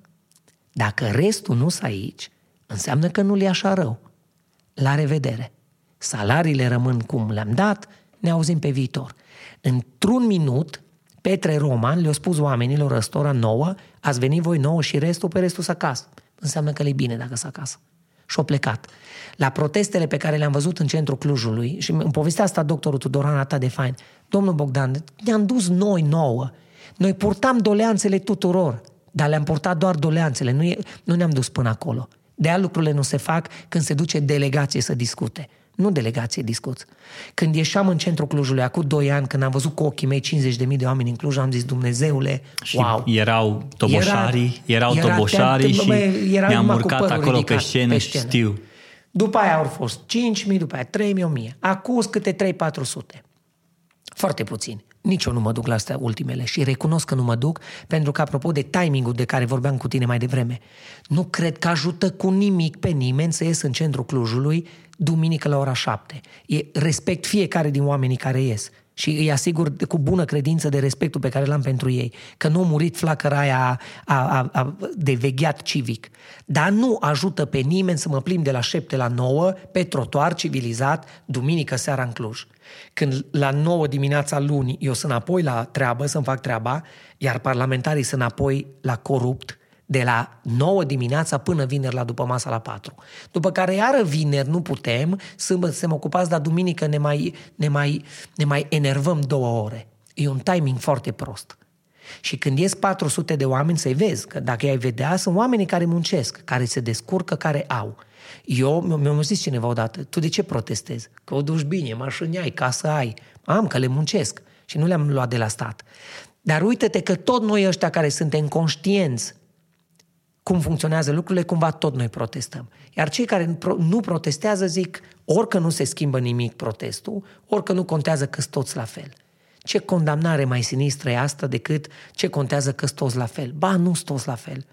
dacă restul nu s aici, înseamnă că nu le așa rău. La revedere! Salariile rămân cum le-am dat, ne auzim pe viitor. Într-un minut, Petre Roman le-a spus oamenilor răstora nouă, ați venit voi nouă și restul pe restul să acasă. Înseamnă că le bine dacă să acasă. Și au plecat. La protestele pe care le-am văzut în centrul Clujului, și în povestea asta doctorul Tudoran atât de fain, domnul Bogdan, ne-am dus noi nouă. Noi purtam doleanțele tuturor, dar le-am purtat doar doleanțele, nu, e, nu ne-am dus până acolo. De aia lucrurile nu se fac când se duce delegație să discute. Nu delegație discuți. Când ieșeam în centrul Clujului, acum 2 ani, când am văzut cu ochii mei 50.000 de oameni în Cluj, am zis, Dumnezeule, și wow! erau toboșarii, era, erau era toboșarii și era ne-am urcat acolo pe scenă, pe scenă. știu. După aia au fost 5.000, după aia 3.000, 1.000. Acum câte 3-400. Foarte puțin. Nici eu nu mă duc la astea ultimele și recunosc că nu mă duc pentru că, apropo de timingul de care vorbeam cu tine mai devreme, nu cred că ajută cu nimic pe nimeni să ies în centrul Clujului duminică la ora 7. E, respect fiecare din oamenii care ies și îi asigur cu bună credință de respectul pe care l-am pentru ei, că nu a murit flacăra aia a, a, a, de vegheat civic. Dar nu ajută pe nimeni să mă plimb de la 7 la 9 pe trotuar civilizat, duminică seara în Cluj. Când la 9 dimineața luni eu sunt înapoi la treabă, să-mi fac treaba, iar parlamentarii sunt înapoi la corupt, de la 9 dimineața până vineri la după masa la 4. După care iară vineri nu putem, sâmbătă suntem ocupați, dar duminică ne mai, ne, mai, ne mai enervăm două ore. E un timing foarte prost. Și când ies 400 de oameni să-i vezi, că dacă ai vedea, sunt oamenii care muncesc, care se descurcă, care au. Eu, mi-a zis cineva odată, tu de ce protestezi? Că o duci bine, mașini ai, casă ai. Am, că le muncesc și nu le-am luat de la stat. Dar uite-te că tot noi ăștia care suntem conștienți cum funcționează lucrurile, cumva tot noi protestăm. Iar cei care nu protestează zic orică nu se schimbă nimic protestul, orică nu contează că toți la fel. Ce condamnare mai sinistră e asta decât ce contează că toți la fel? Ba, nu toți la fel.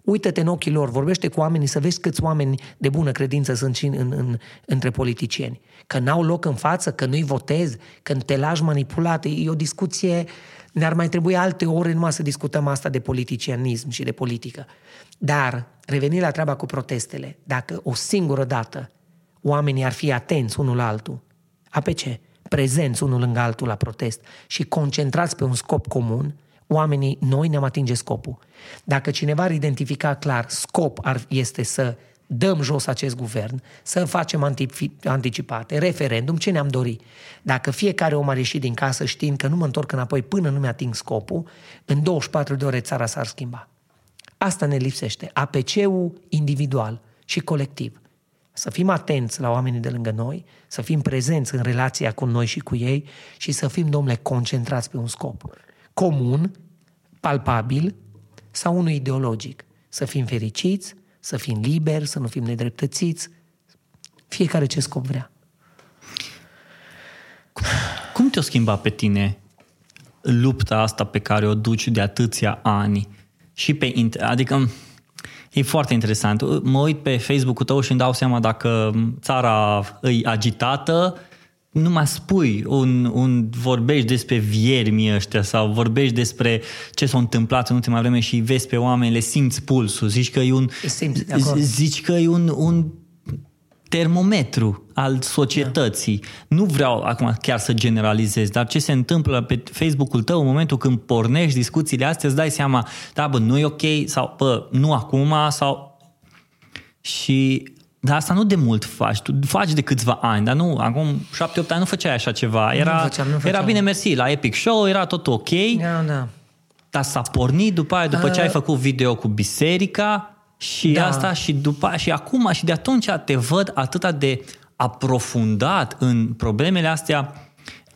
Uită-te în ochii lor, vorbește cu oamenii să vezi câți oameni de bună credință sunt și în, în, între politicieni. Că n-au loc în față, că nu-i votezi, că te lași manipulat. E o discuție, ne-ar mai trebui alte ore numai să discutăm asta de politicianism și de politică. Dar, revenind la treaba cu protestele, dacă o singură dată oamenii ar fi atenți unul la altul, a pe ce? Prezenți unul lângă altul la protest și concentrați pe un scop comun, oamenii, noi ne-am atinge scopul. Dacă cineva ar identifica clar, scop ar, este să dăm jos acest guvern, să facem anticipate, referendum, ce ne-am dori. Dacă fiecare om ar ieși din casă știind că nu mă întorc înapoi până nu mi-ating scopul, în 24 de ore țara s-ar schimba. Asta ne lipsește. APC-ul individual și colectiv. Să fim atenți la oamenii de lângă noi, să fim prezenți în relația cu noi și cu ei și să fim, domnule, concentrați pe un scop comun, palpabil sau unul ideologic. Să fim fericiți, să fim liberi, să nu fim nedreptățiți, fiecare ce scop vrea. Cum te-o schimba pe tine lupta asta pe care o duci de atâția ani? Și pe, adică e foarte interesant. Mă uit pe Facebook-ul tău și îmi dau seama dacă țara e agitată, nu mai spui, un, un, vorbești despre viermii ăștia sau vorbești despre ce s-a întâmplat în ultima vreme și vezi pe oameni, le simți pulsul, zici că e un, simți, zici că e un, un termometru al societății. Da. Nu vreau acum chiar să generalizez, dar ce se întâmplă pe Facebook-ul tău în momentul când pornești discuțiile astea, îți dai seama, da, bă, nu e ok sau, bă, nu acum sau... Și dar asta nu de mult faci, tu faci de câțiva ani, dar nu, acum 7-8 ani nu făceai așa ceva. Era, nu făceam, nu făceam. era bine mersi, la Epic Show era tot ok. Da, da. Dar s-a pornit după aia, după uh, ce ai făcut video cu biserica și da. asta și după și acum și de atunci te văd atât de aprofundat în problemele astea.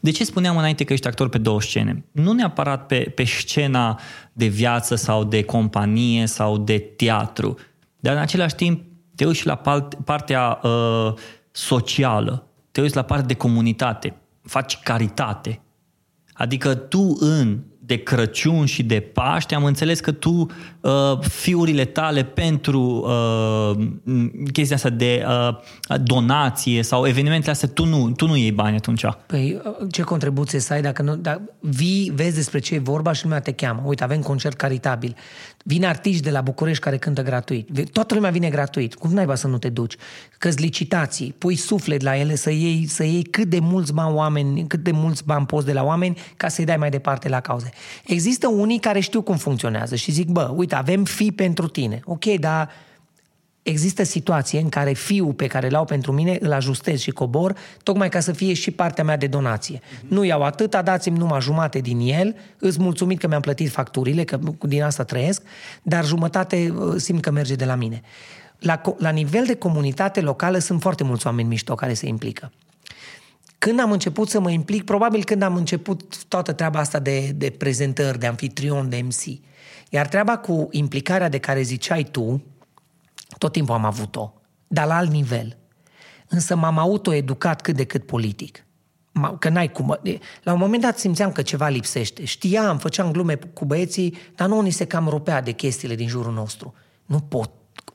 De ce spuneam înainte că ești actor pe două scene? Nu neapărat pe, pe scena de viață sau de companie sau de teatru, dar în același timp te uiți la partea uh, socială, te uiți la partea de comunitate, faci caritate. Adică tu în de Crăciun și de Paște, am înțeles că tu uh, fiurile tale pentru uh, chestia asta de uh, donație sau evenimentele astea, tu nu, tu nu iei bani atunci. Păi uh, ce contribuție să ai dacă nu, dacă vii, vezi despre ce e vorba și lumea te cheamă. Uite, avem concert caritabil. Vin artiști de la București care cântă gratuit. Toată lumea vine gratuit. Cum naiba să nu te duci? că licitații, pui suflet la ele să iei, să iei cât de mulți bani oameni, cât de mulți bani poți de la oameni ca să-i dai mai departe la cauze. Există unii care știu cum funcționează și zic, bă, uite, avem fi pentru tine. Ok, dar există situații în care fiul pe care l-au pentru mine îl ajustez și cobor, tocmai ca să fie și partea mea de donație. Mm-hmm. Nu iau atâta, dați-mi numai jumate din el, îți mulțumit că mi-am plătit facturile, că din asta trăiesc, dar jumătate uh, simt că merge de la mine. La, la nivel de comunitate locală sunt foarte mulți oameni mișto care se implică. Când am început să mă implic, probabil când am început toată treaba asta de, de prezentări, de anfitrion, de MC, iar treaba cu implicarea de care ziceai tu, tot timpul am avut-o, dar la alt nivel. Însă m-am autoeducat cât de cât politic. Că n-ai cum. La un moment dat simțeam că ceva lipsește. Știam, făceam glume cu băieții, dar nu ni se cam rupea de chestiile din jurul nostru. Nu pot.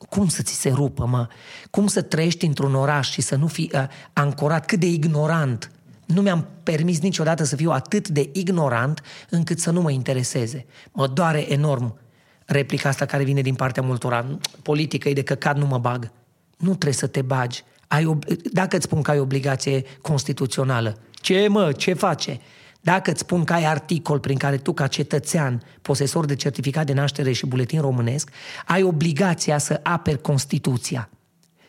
Cum să ți se rupă, mă? Cum să trăiești într-un oraș și să nu fii uh, ancorat? Cât de ignorant nu mi-am permis niciodată să fiu atât de ignorant încât să nu mă intereseze. Mă doare enorm replica asta care vine din partea multora. Politică e de căcat, nu mă bag. Nu trebuie să te bagi. Ai ob- Dacă îți spun că ai obligație constituțională, ce mă, ce face? Dacă îți spun că ai articol prin care tu, ca cetățean, posesor de certificat de naștere și buletin românesc, ai obligația să aperi Constituția.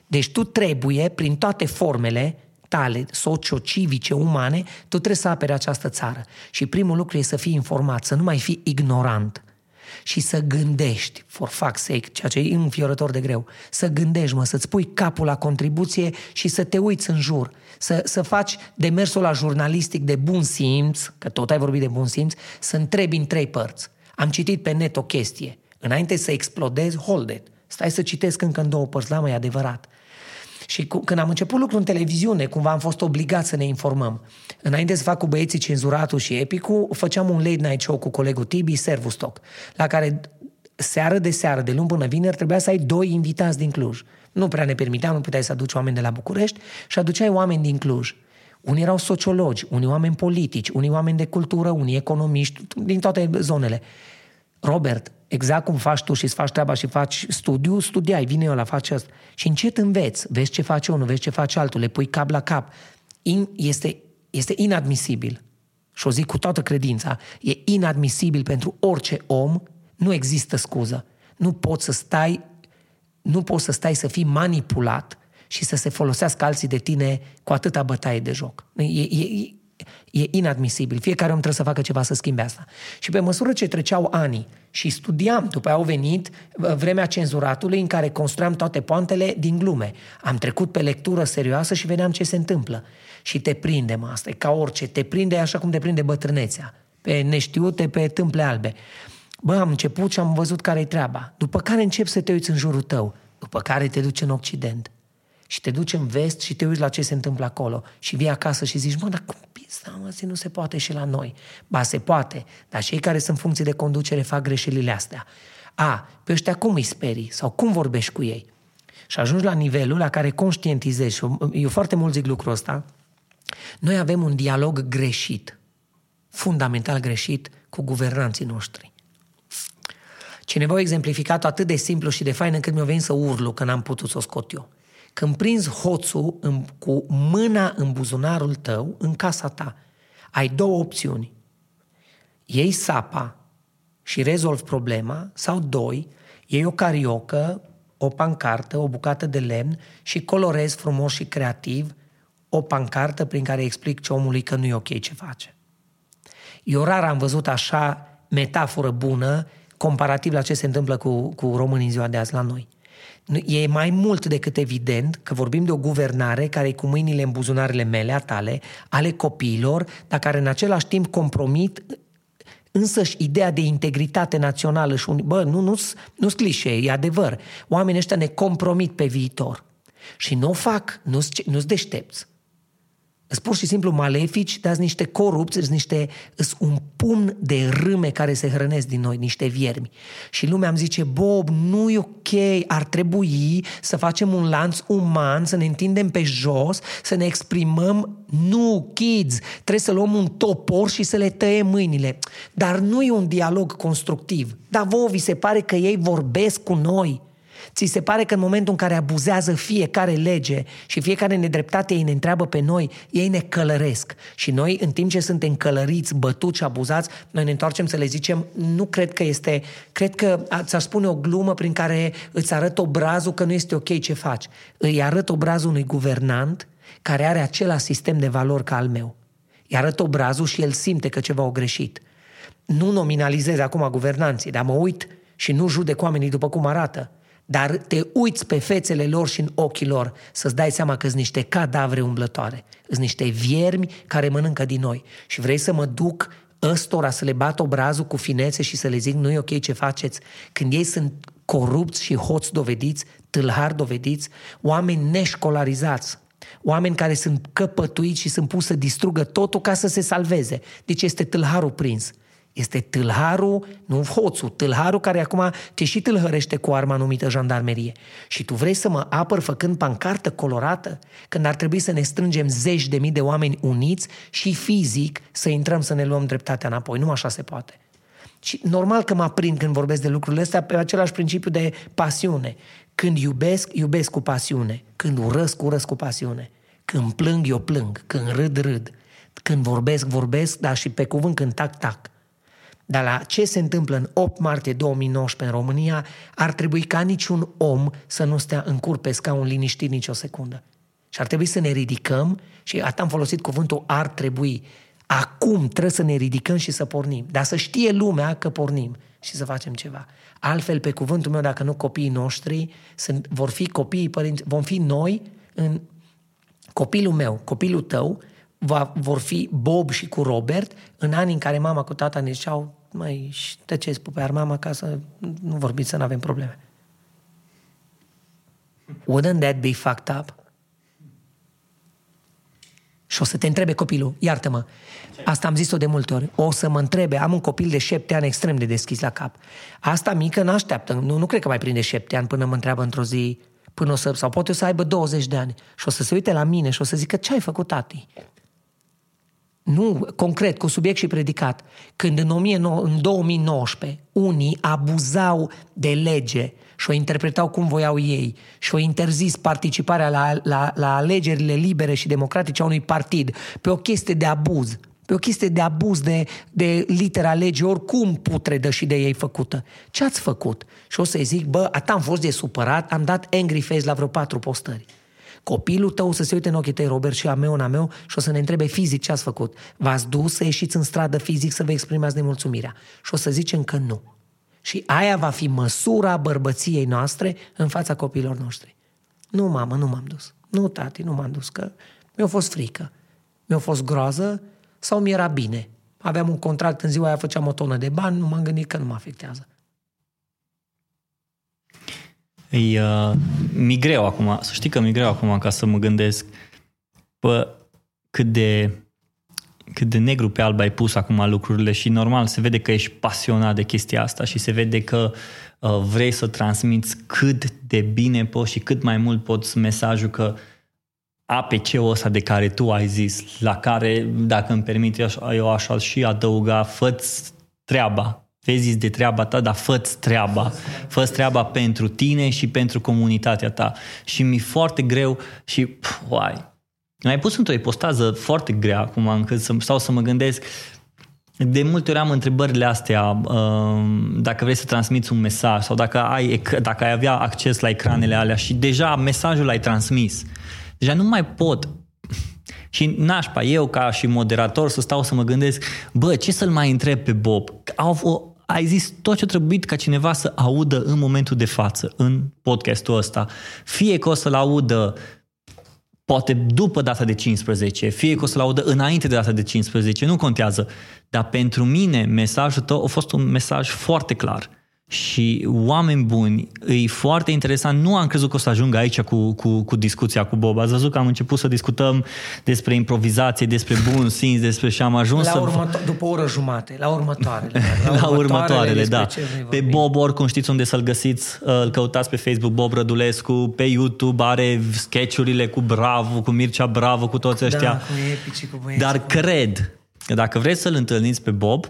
Deci tu trebuie, prin toate formele tale socio-civice, umane, tu trebuie să aperi această țară. Și primul lucru e să fii informat, să nu mai fii ignorant și să gândești, for fuck's sake, ceea ce e înfiorător de greu, să gândești, mă, să-ți pui capul la contribuție și să te uiți în jur, să, să faci demersul la jurnalistic de bun simț, că tot ai vorbit de bun simț, să întrebi în trei părți. Am citit pe net o chestie. Înainte să explodezi, hold it. Stai să citesc încă în două părți, da, mă, e adevărat. Și cu, când am început lucru în televiziune, cumva am fost obligat să ne informăm. Înainte să fac cu băieții Cenzuratul și Epicul, făceam un late night show cu colegul Tibi, Servustoc, la care seară de seară, de luni până vineri, trebuia să ai doi invitați din Cluj. Nu prea ne permiteam, nu puteai să aduci oameni de la București și aduceai oameni din Cluj. Unii erau sociologi, unii oameni politici, unii oameni de cultură, unii economiști, din toate zonele. Robert, exact cum faci tu și îți faci treaba și faci studiu, studiai, vine eu la face asta. Și încet înveți, vezi ce face unul, vezi ce face altul, le pui cap la cap. In, este, este inadmisibil. Și o zic cu toată credința, e inadmisibil pentru orice om, nu există scuză. Nu poți să stai, nu poți să stai să fii manipulat și să se folosească alții de tine cu atâta bătaie de joc. E, e, E inadmisibil. Fiecare om trebuie să facă ceva să schimbe asta. Și pe măsură ce treceau ani și studiam, după au venit uh, vremea cenzuratului în care construiam toate poantele din glume. Am trecut pe lectură serioasă și vedeam ce se întâmplă. Și te prinde, mă, asta e ca orice. Te prinde așa cum te prinde bătrânețea. Pe neștiute, pe tâmple albe. Bă, am început și am văzut care-i treaba. După care încep să te uiți în jurul tău. După care te duci în Occident și te duci în vest și te uiți la ce se întâmplă acolo și vii acasă și zici, mă, dar cum pizda, mă, nu se poate și la noi. Ba, se poate, dar cei care sunt funcții de conducere fac greșelile astea. A, pe ăștia cum îi sperii sau cum vorbești cu ei? Și ajungi la nivelul la care conștientizezi, și eu foarte mult zic lucrul ăsta, noi avem un dialog greșit, fundamental greșit, cu guvernanții noștri. Cineva a exemplificat atât de simplu și de fain încât mi-a venit să urlu că n-am putut să o scot eu. Când prinzi hoțul în, cu mâna în buzunarul tău, în casa ta, ai două opțiuni. Iei sapa și rezolvi problema sau doi, iei o cariocă, o pancartă, o bucată de lemn și colorezi frumos și creativ o pancartă prin care explic ce omului că nu e ok ce face. Eu rar am văzut așa metaforă bună comparativ la ce se întâmplă cu, cu românii în ziua de azi la noi. E mai mult decât evident că vorbim de o guvernare care e cu mâinile în buzunarele mele, a tale, ale copiilor, dar care în același timp compromit însăși ideea de integritate națională și un... Bă, nu, nu, nu-s clișee, e adevăr. Oamenii ăștia ne compromit pe viitor. Și nu o fac, nu-s, nu-s deștepți. Sunt pur și simplu malefici, dar sunt niște corupți, sunt niște, sunt un pumn de râme care se hrănesc din noi, niște viermi. Și lumea îmi zice, Bob, nu e ok, ar trebui să facem un lanț uman, să ne întindem pe jos, să ne exprimăm. Nu, kids, trebuie să luăm un topor și să le tăiem mâinile. Dar nu e un dialog constructiv. Dar vouă vi se pare că ei vorbesc cu noi. Ți se pare că în momentul în care abuzează fiecare lege și fiecare nedreptate ei ne întreabă pe noi, ei ne călăresc. Și noi, în timp ce suntem călăriți, bătuți și abuzați, noi ne întoarcem să le zicem, nu cred că este, cred că ți-ar spune o glumă prin care îți arăt obrazul că nu este ok ce faci. Îi arăt obrazul unui guvernant care are același sistem de valori ca al meu. Îi arăt obrazul și el simte că ceva o greșit. Nu nominalizez acum guvernanții, dar mă uit și nu judec oamenii după cum arată dar te uiți pe fețele lor și în ochii lor să-ți dai seama că sunt niște cadavre umblătoare, sunt niște viermi care mănâncă din noi. Și vrei să mă duc ăstora să le bat obrazul cu finețe și să le zic nu e ok ce faceți, când ei sunt corupți și hoți dovediți, tâlhari dovediți, oameni neșcolarizați, oameni care sunt căpătuiți și sunt pus să distrugă totul ca să se salveze. Deci este tâlharul prins. Este tâlharul, nu hoțul, tâlharul care acum te și tâlhărește cu arma numită jandarmerie. Și tu vrei să mă apăr făcând pancartă colorată, când ar trebui să ne strângem zeci de mii de oameni uniți și fizic să intrăm să ne luăm dreptatea înapoi. Nu așa se poate. Și normal că mă aprind când vorbesc de lucrurile astea pe același principiu de pasiune. Când iubesc, iubesc cu pasiune. Când urăsc, urăsc cu pasiune. Când plâng, eu plâng. Când râd, râd. Când vorbesc, vorbesc, dar și pe cuvânt când tac, tac. Dar la ce se întâmplă în 8 martie 2019 în România, ar trebui ca niciun om să nu stea în cur pe scaun liniștit nici o secundă. Și ar trebui să ne ridicăm și atât am folosit cuvântul ar trebui. Acum trebuie să ne ridicăm și să pornim. Dar să știe lumea că pornim și să facem ceva. Altfel, pe cuvântul meu, dacă nu copiii noștri, sunt, vor fi copiii părinți, vom fi noi în copilul meu, copilul tău, va, vor fi Bob și cu Robert în anii în care mama cu tata ne ziceau mai tăceți pe mama ca să nu vorbiți să nu avem probleme. Wouldn't that be fucked up? Și o să te întrebe copilul, iartă-mă, asta am zis-o de multe ori, o să mă întrebe, am un copil de șapte ani extrem de deschis la cap. Asta mică nu așteaptă, nu, nu cred că mai prinde șapte ani până mă întreabă într-o zi, până o să, sau poate o să aibă 20 de ani și o să se uite la mine și o să zică, ce ai făcut, tati? Nu concret, cu subiect și predicat, când în, 19, în 2019 unii abuzau de lege și o interpretau cum voiau ei și o interzis participarea la, la, la alegerile libere și democratice a unui partid pe o chestie de abuz, pe o chestie de abuz de, de litera legii, oricum putredă și de ei făcută. Ce ați făcut? Și o să-i zic, bă, atât am fost de supărat, am dat angry face la vreo patru postări. Copilul tău să se uite în ochii tăi, Robert, și a meu, în a meu, și o să ne întrebe fizic ce ați făcut. V-ați dus să ieșiți în stradă fizic să vă exprimați nemulțumirea. Și o să zicem că nu. Și aia va fi măsura bărbăției noastre în fața copiilor noștri. Nu, mamă, nu m-am dus. Nu, tati, nu m-am dus, că mi-a fost frică. Mi-a fost groază sau mi-era bine. Aveam un contract în ziua aia, făceam o tonă de bani, nu m-am gândit că nu mă afectează. E, uh, mi greu acum, să știi că mi greu acum ca să mă gândesc bă, cât de cât de negru pe alb ai pus acum lucrurile și normal se vede că ești pasionat de chestia asta și se vede că uh, vrei să transmiți cât de bine poți și cât mai mult poți mesajul că APC-ul ăsta de care tu ai zis, la care, dacă îmi permite, eu aș și adăuga, fă treaba, vezi de treaba ta, dar fă treaba. fă treaba pentru tine și pentru comunitatea ta. Și mi-e foarte greu și, pf, uai, mai pus într-o ipostază foarte grea acum încât să stau să mă gândesc de multe ori am întrebările astea, um, dacă vrei să transmiți un mesaj sau dacă ai, dacă ai avea acces la ecranele alea și deja mesajul l-ai transmis. Deja nu mai pot și nașpa, eu ca și moderator să stau să mă gândesc, bă, ce să-l mai întreb pe Bob? Au, ai zis tot ce a trebuit ca cineva să audă în momentul de față, în podcastul ăsta. Fie că o să-l audă poate după data de 15, fie că o să-l audă înainte de data de 15, nu contează. Dar pentru mine mesajul tău a fost un mesaj foarte clar. Și oameni buni, e foarte interesant. Nu am crezut că o să ajung aici cu, cu, cu discuția cu Bob. Ați văzut că am început să discutăm despre improvizație, despre bun simț, despre și am ajuns la să... Următo- după o oră jumate, la următoarele. [LAUGHS] La, la următoarele, da. Pe vorbi. Bob oricum știți unde să-l găsiți, îl căutați pe Facebook Bob Rădulescu, pe YouTube are sketchurile cu Bravo, cu Mircea Bravo, cu toți ăștia. Da, cu epici, cu băieți, Dar cu... cred că dacă vreți să-l întâlniți pe Bob,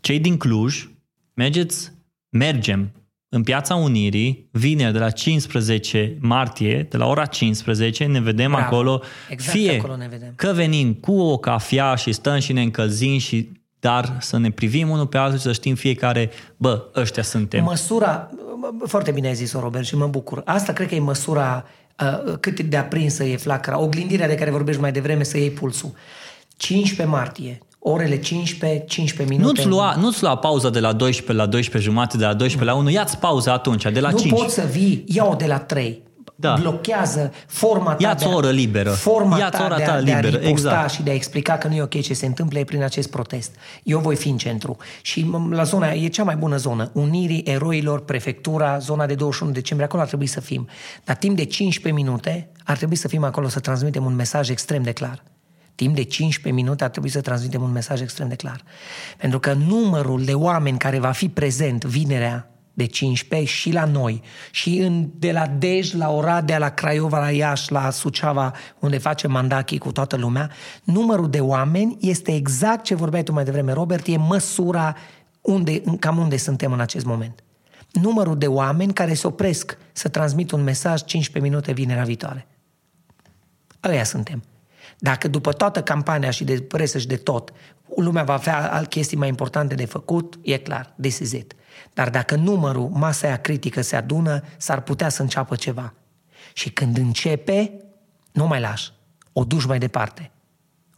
cei din Cluj, mergeți, mergem în Piața Unirii, vineri de la 15 martie, de la ora 15, ne vedem Bravo. acolo. Exact fie acolo ne vedem. că venim cu o cafea și stăm și ne încălzim și dar să ne privim unul pe altul și să știm fiecare, bă, ăștia suntem. Măsura, foarte bine ai zis-o, Robert, și mă bucur. Asta cred că e măsura uh, cât de aprinsă e flacăra, oglindirea de care vorbești mai devreme să iei pulsul. 15 martie, orele 15, 15 minute. Nu-ți lua, nu-ți lua pauza de la 12 la 12 jumate, de la 12 la 1, ia-ți pauza atunci, de la nu 5. poți să vii, ia-o de la 3. Da. Blochează forma ta Ia-ți de a, o oră liberă. Forma Ia-ți ta ora de a, ta de a liberă, riposta exact. și de a explica că nu e ok ce se întâmplă e prin acest protest. Eu voi fi în centru. Și m- la zona aia, e cea mai bună zonă. Unirii eroilor, prefectura, zona de 21 decembrie, acolo ar trebui să fim. Dar timp de 15 minute ar trebui să fim acolo să transmitem un mesaj extrem de clar. Timp de 15 minute ar trebui să transmitem un mesaj extrem de clar. Pentru că numărul de oameni care va fi prezent vinerea de 15 și la noi și în, de la Dej la Oradea, la Craiova, la Iași, la Suceava, unde face mandachi cu toată lumea, numărul de oameni este exact ce vorbeai tu mai devreme, Robert, e măsura unde, cam unde suntem în acest moment. Numărul de oameni care se opresc să transmit un mesaj 15 minute vinerea viitoare. Ăia suntem. Dacă după toată campania și de presă și de tot, lumea va avea alt chestii mai importante de făcut, e clar, this is it. Dar dacă numărul, masa aia critică se adună, s-ar putea să înceapă ceva. Și când începe, nu mai lași. O duci mai departe.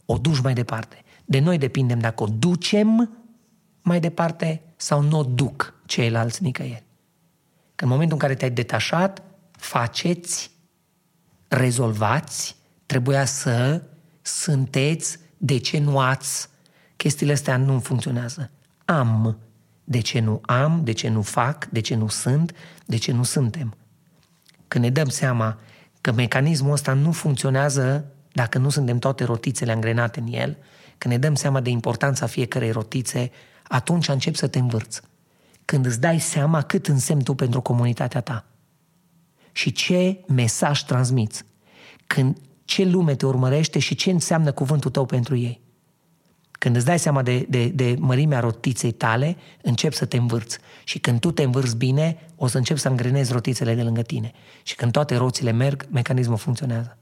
O duci mai departe. De noi depindem dacă o ducem mai departe sau nu o duc ceilalți nicăieri. Că în momentul în care te-ai detașat, faceți, rezolvați, trebuia să sunteți, de ce nu ați, chestiile astea nu funcționează. Am, de ce nu am, de ce nu fac, de ce nu sunt, de ce nu suntem. Când ne dăm seama că mecanismul ăsta nu funcționează dacă nu suntem toate rotițele angrenate în el, când ne dăm seama de importanța fiecărei rotițe, atunci încep să te învârți. Când îți dai seama cât însemni tu pentru comunitatea ta. Și ce mesaj transmiți, când ce lume te urmărește și ce înseamnă cuvântul tău pentru ei. Când îți dai seama de, de, de mărimea rotiței tale, încep să te învârți. Și când tu te învârți bine, o să încep să îngrenezi rotițele de lângă tine. Și când toate roțile merg, mecanismul funcționează.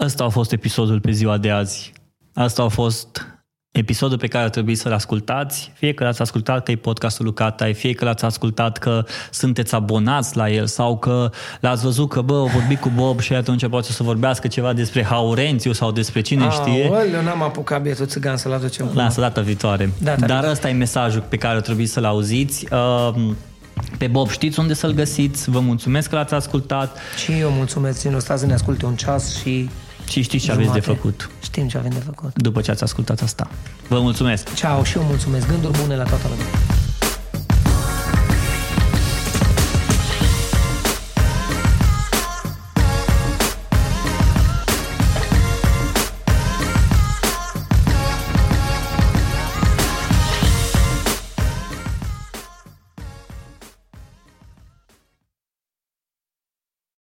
Ăsta a fost episodul pe ziua de azi. Asta a fost episodul pe care ar trebui să-l ascultați, fie că l-ați ascultat că e podcastul lui Catai, fie că l-ați ascultat că sunteți abonați la el sau că l-ați văzut că, bă, o vorbi cu Bob și atunci poate să vorbească ceva despre Haurențiu sau despre cine știe. Eu n-am apucat bietul țigan să-l aducem. Lasă data viitoare. Data Dar viitoare. ăsta e mesajul pe care ar trebui să-l auziți. Uh, Pe Bob știți unde să-l găsiți. Vă mulțumesc că l-ați ascultat Și eu mulțumesc, țin stați să ne asculte un ceas și și știți ce aveți de jumate. făcut Știm ce avem de făcut. după ce ați ascultat asta. Vă mulțumesc! Ceau și eu mulțumesc. Gânduri bune la toată lumea.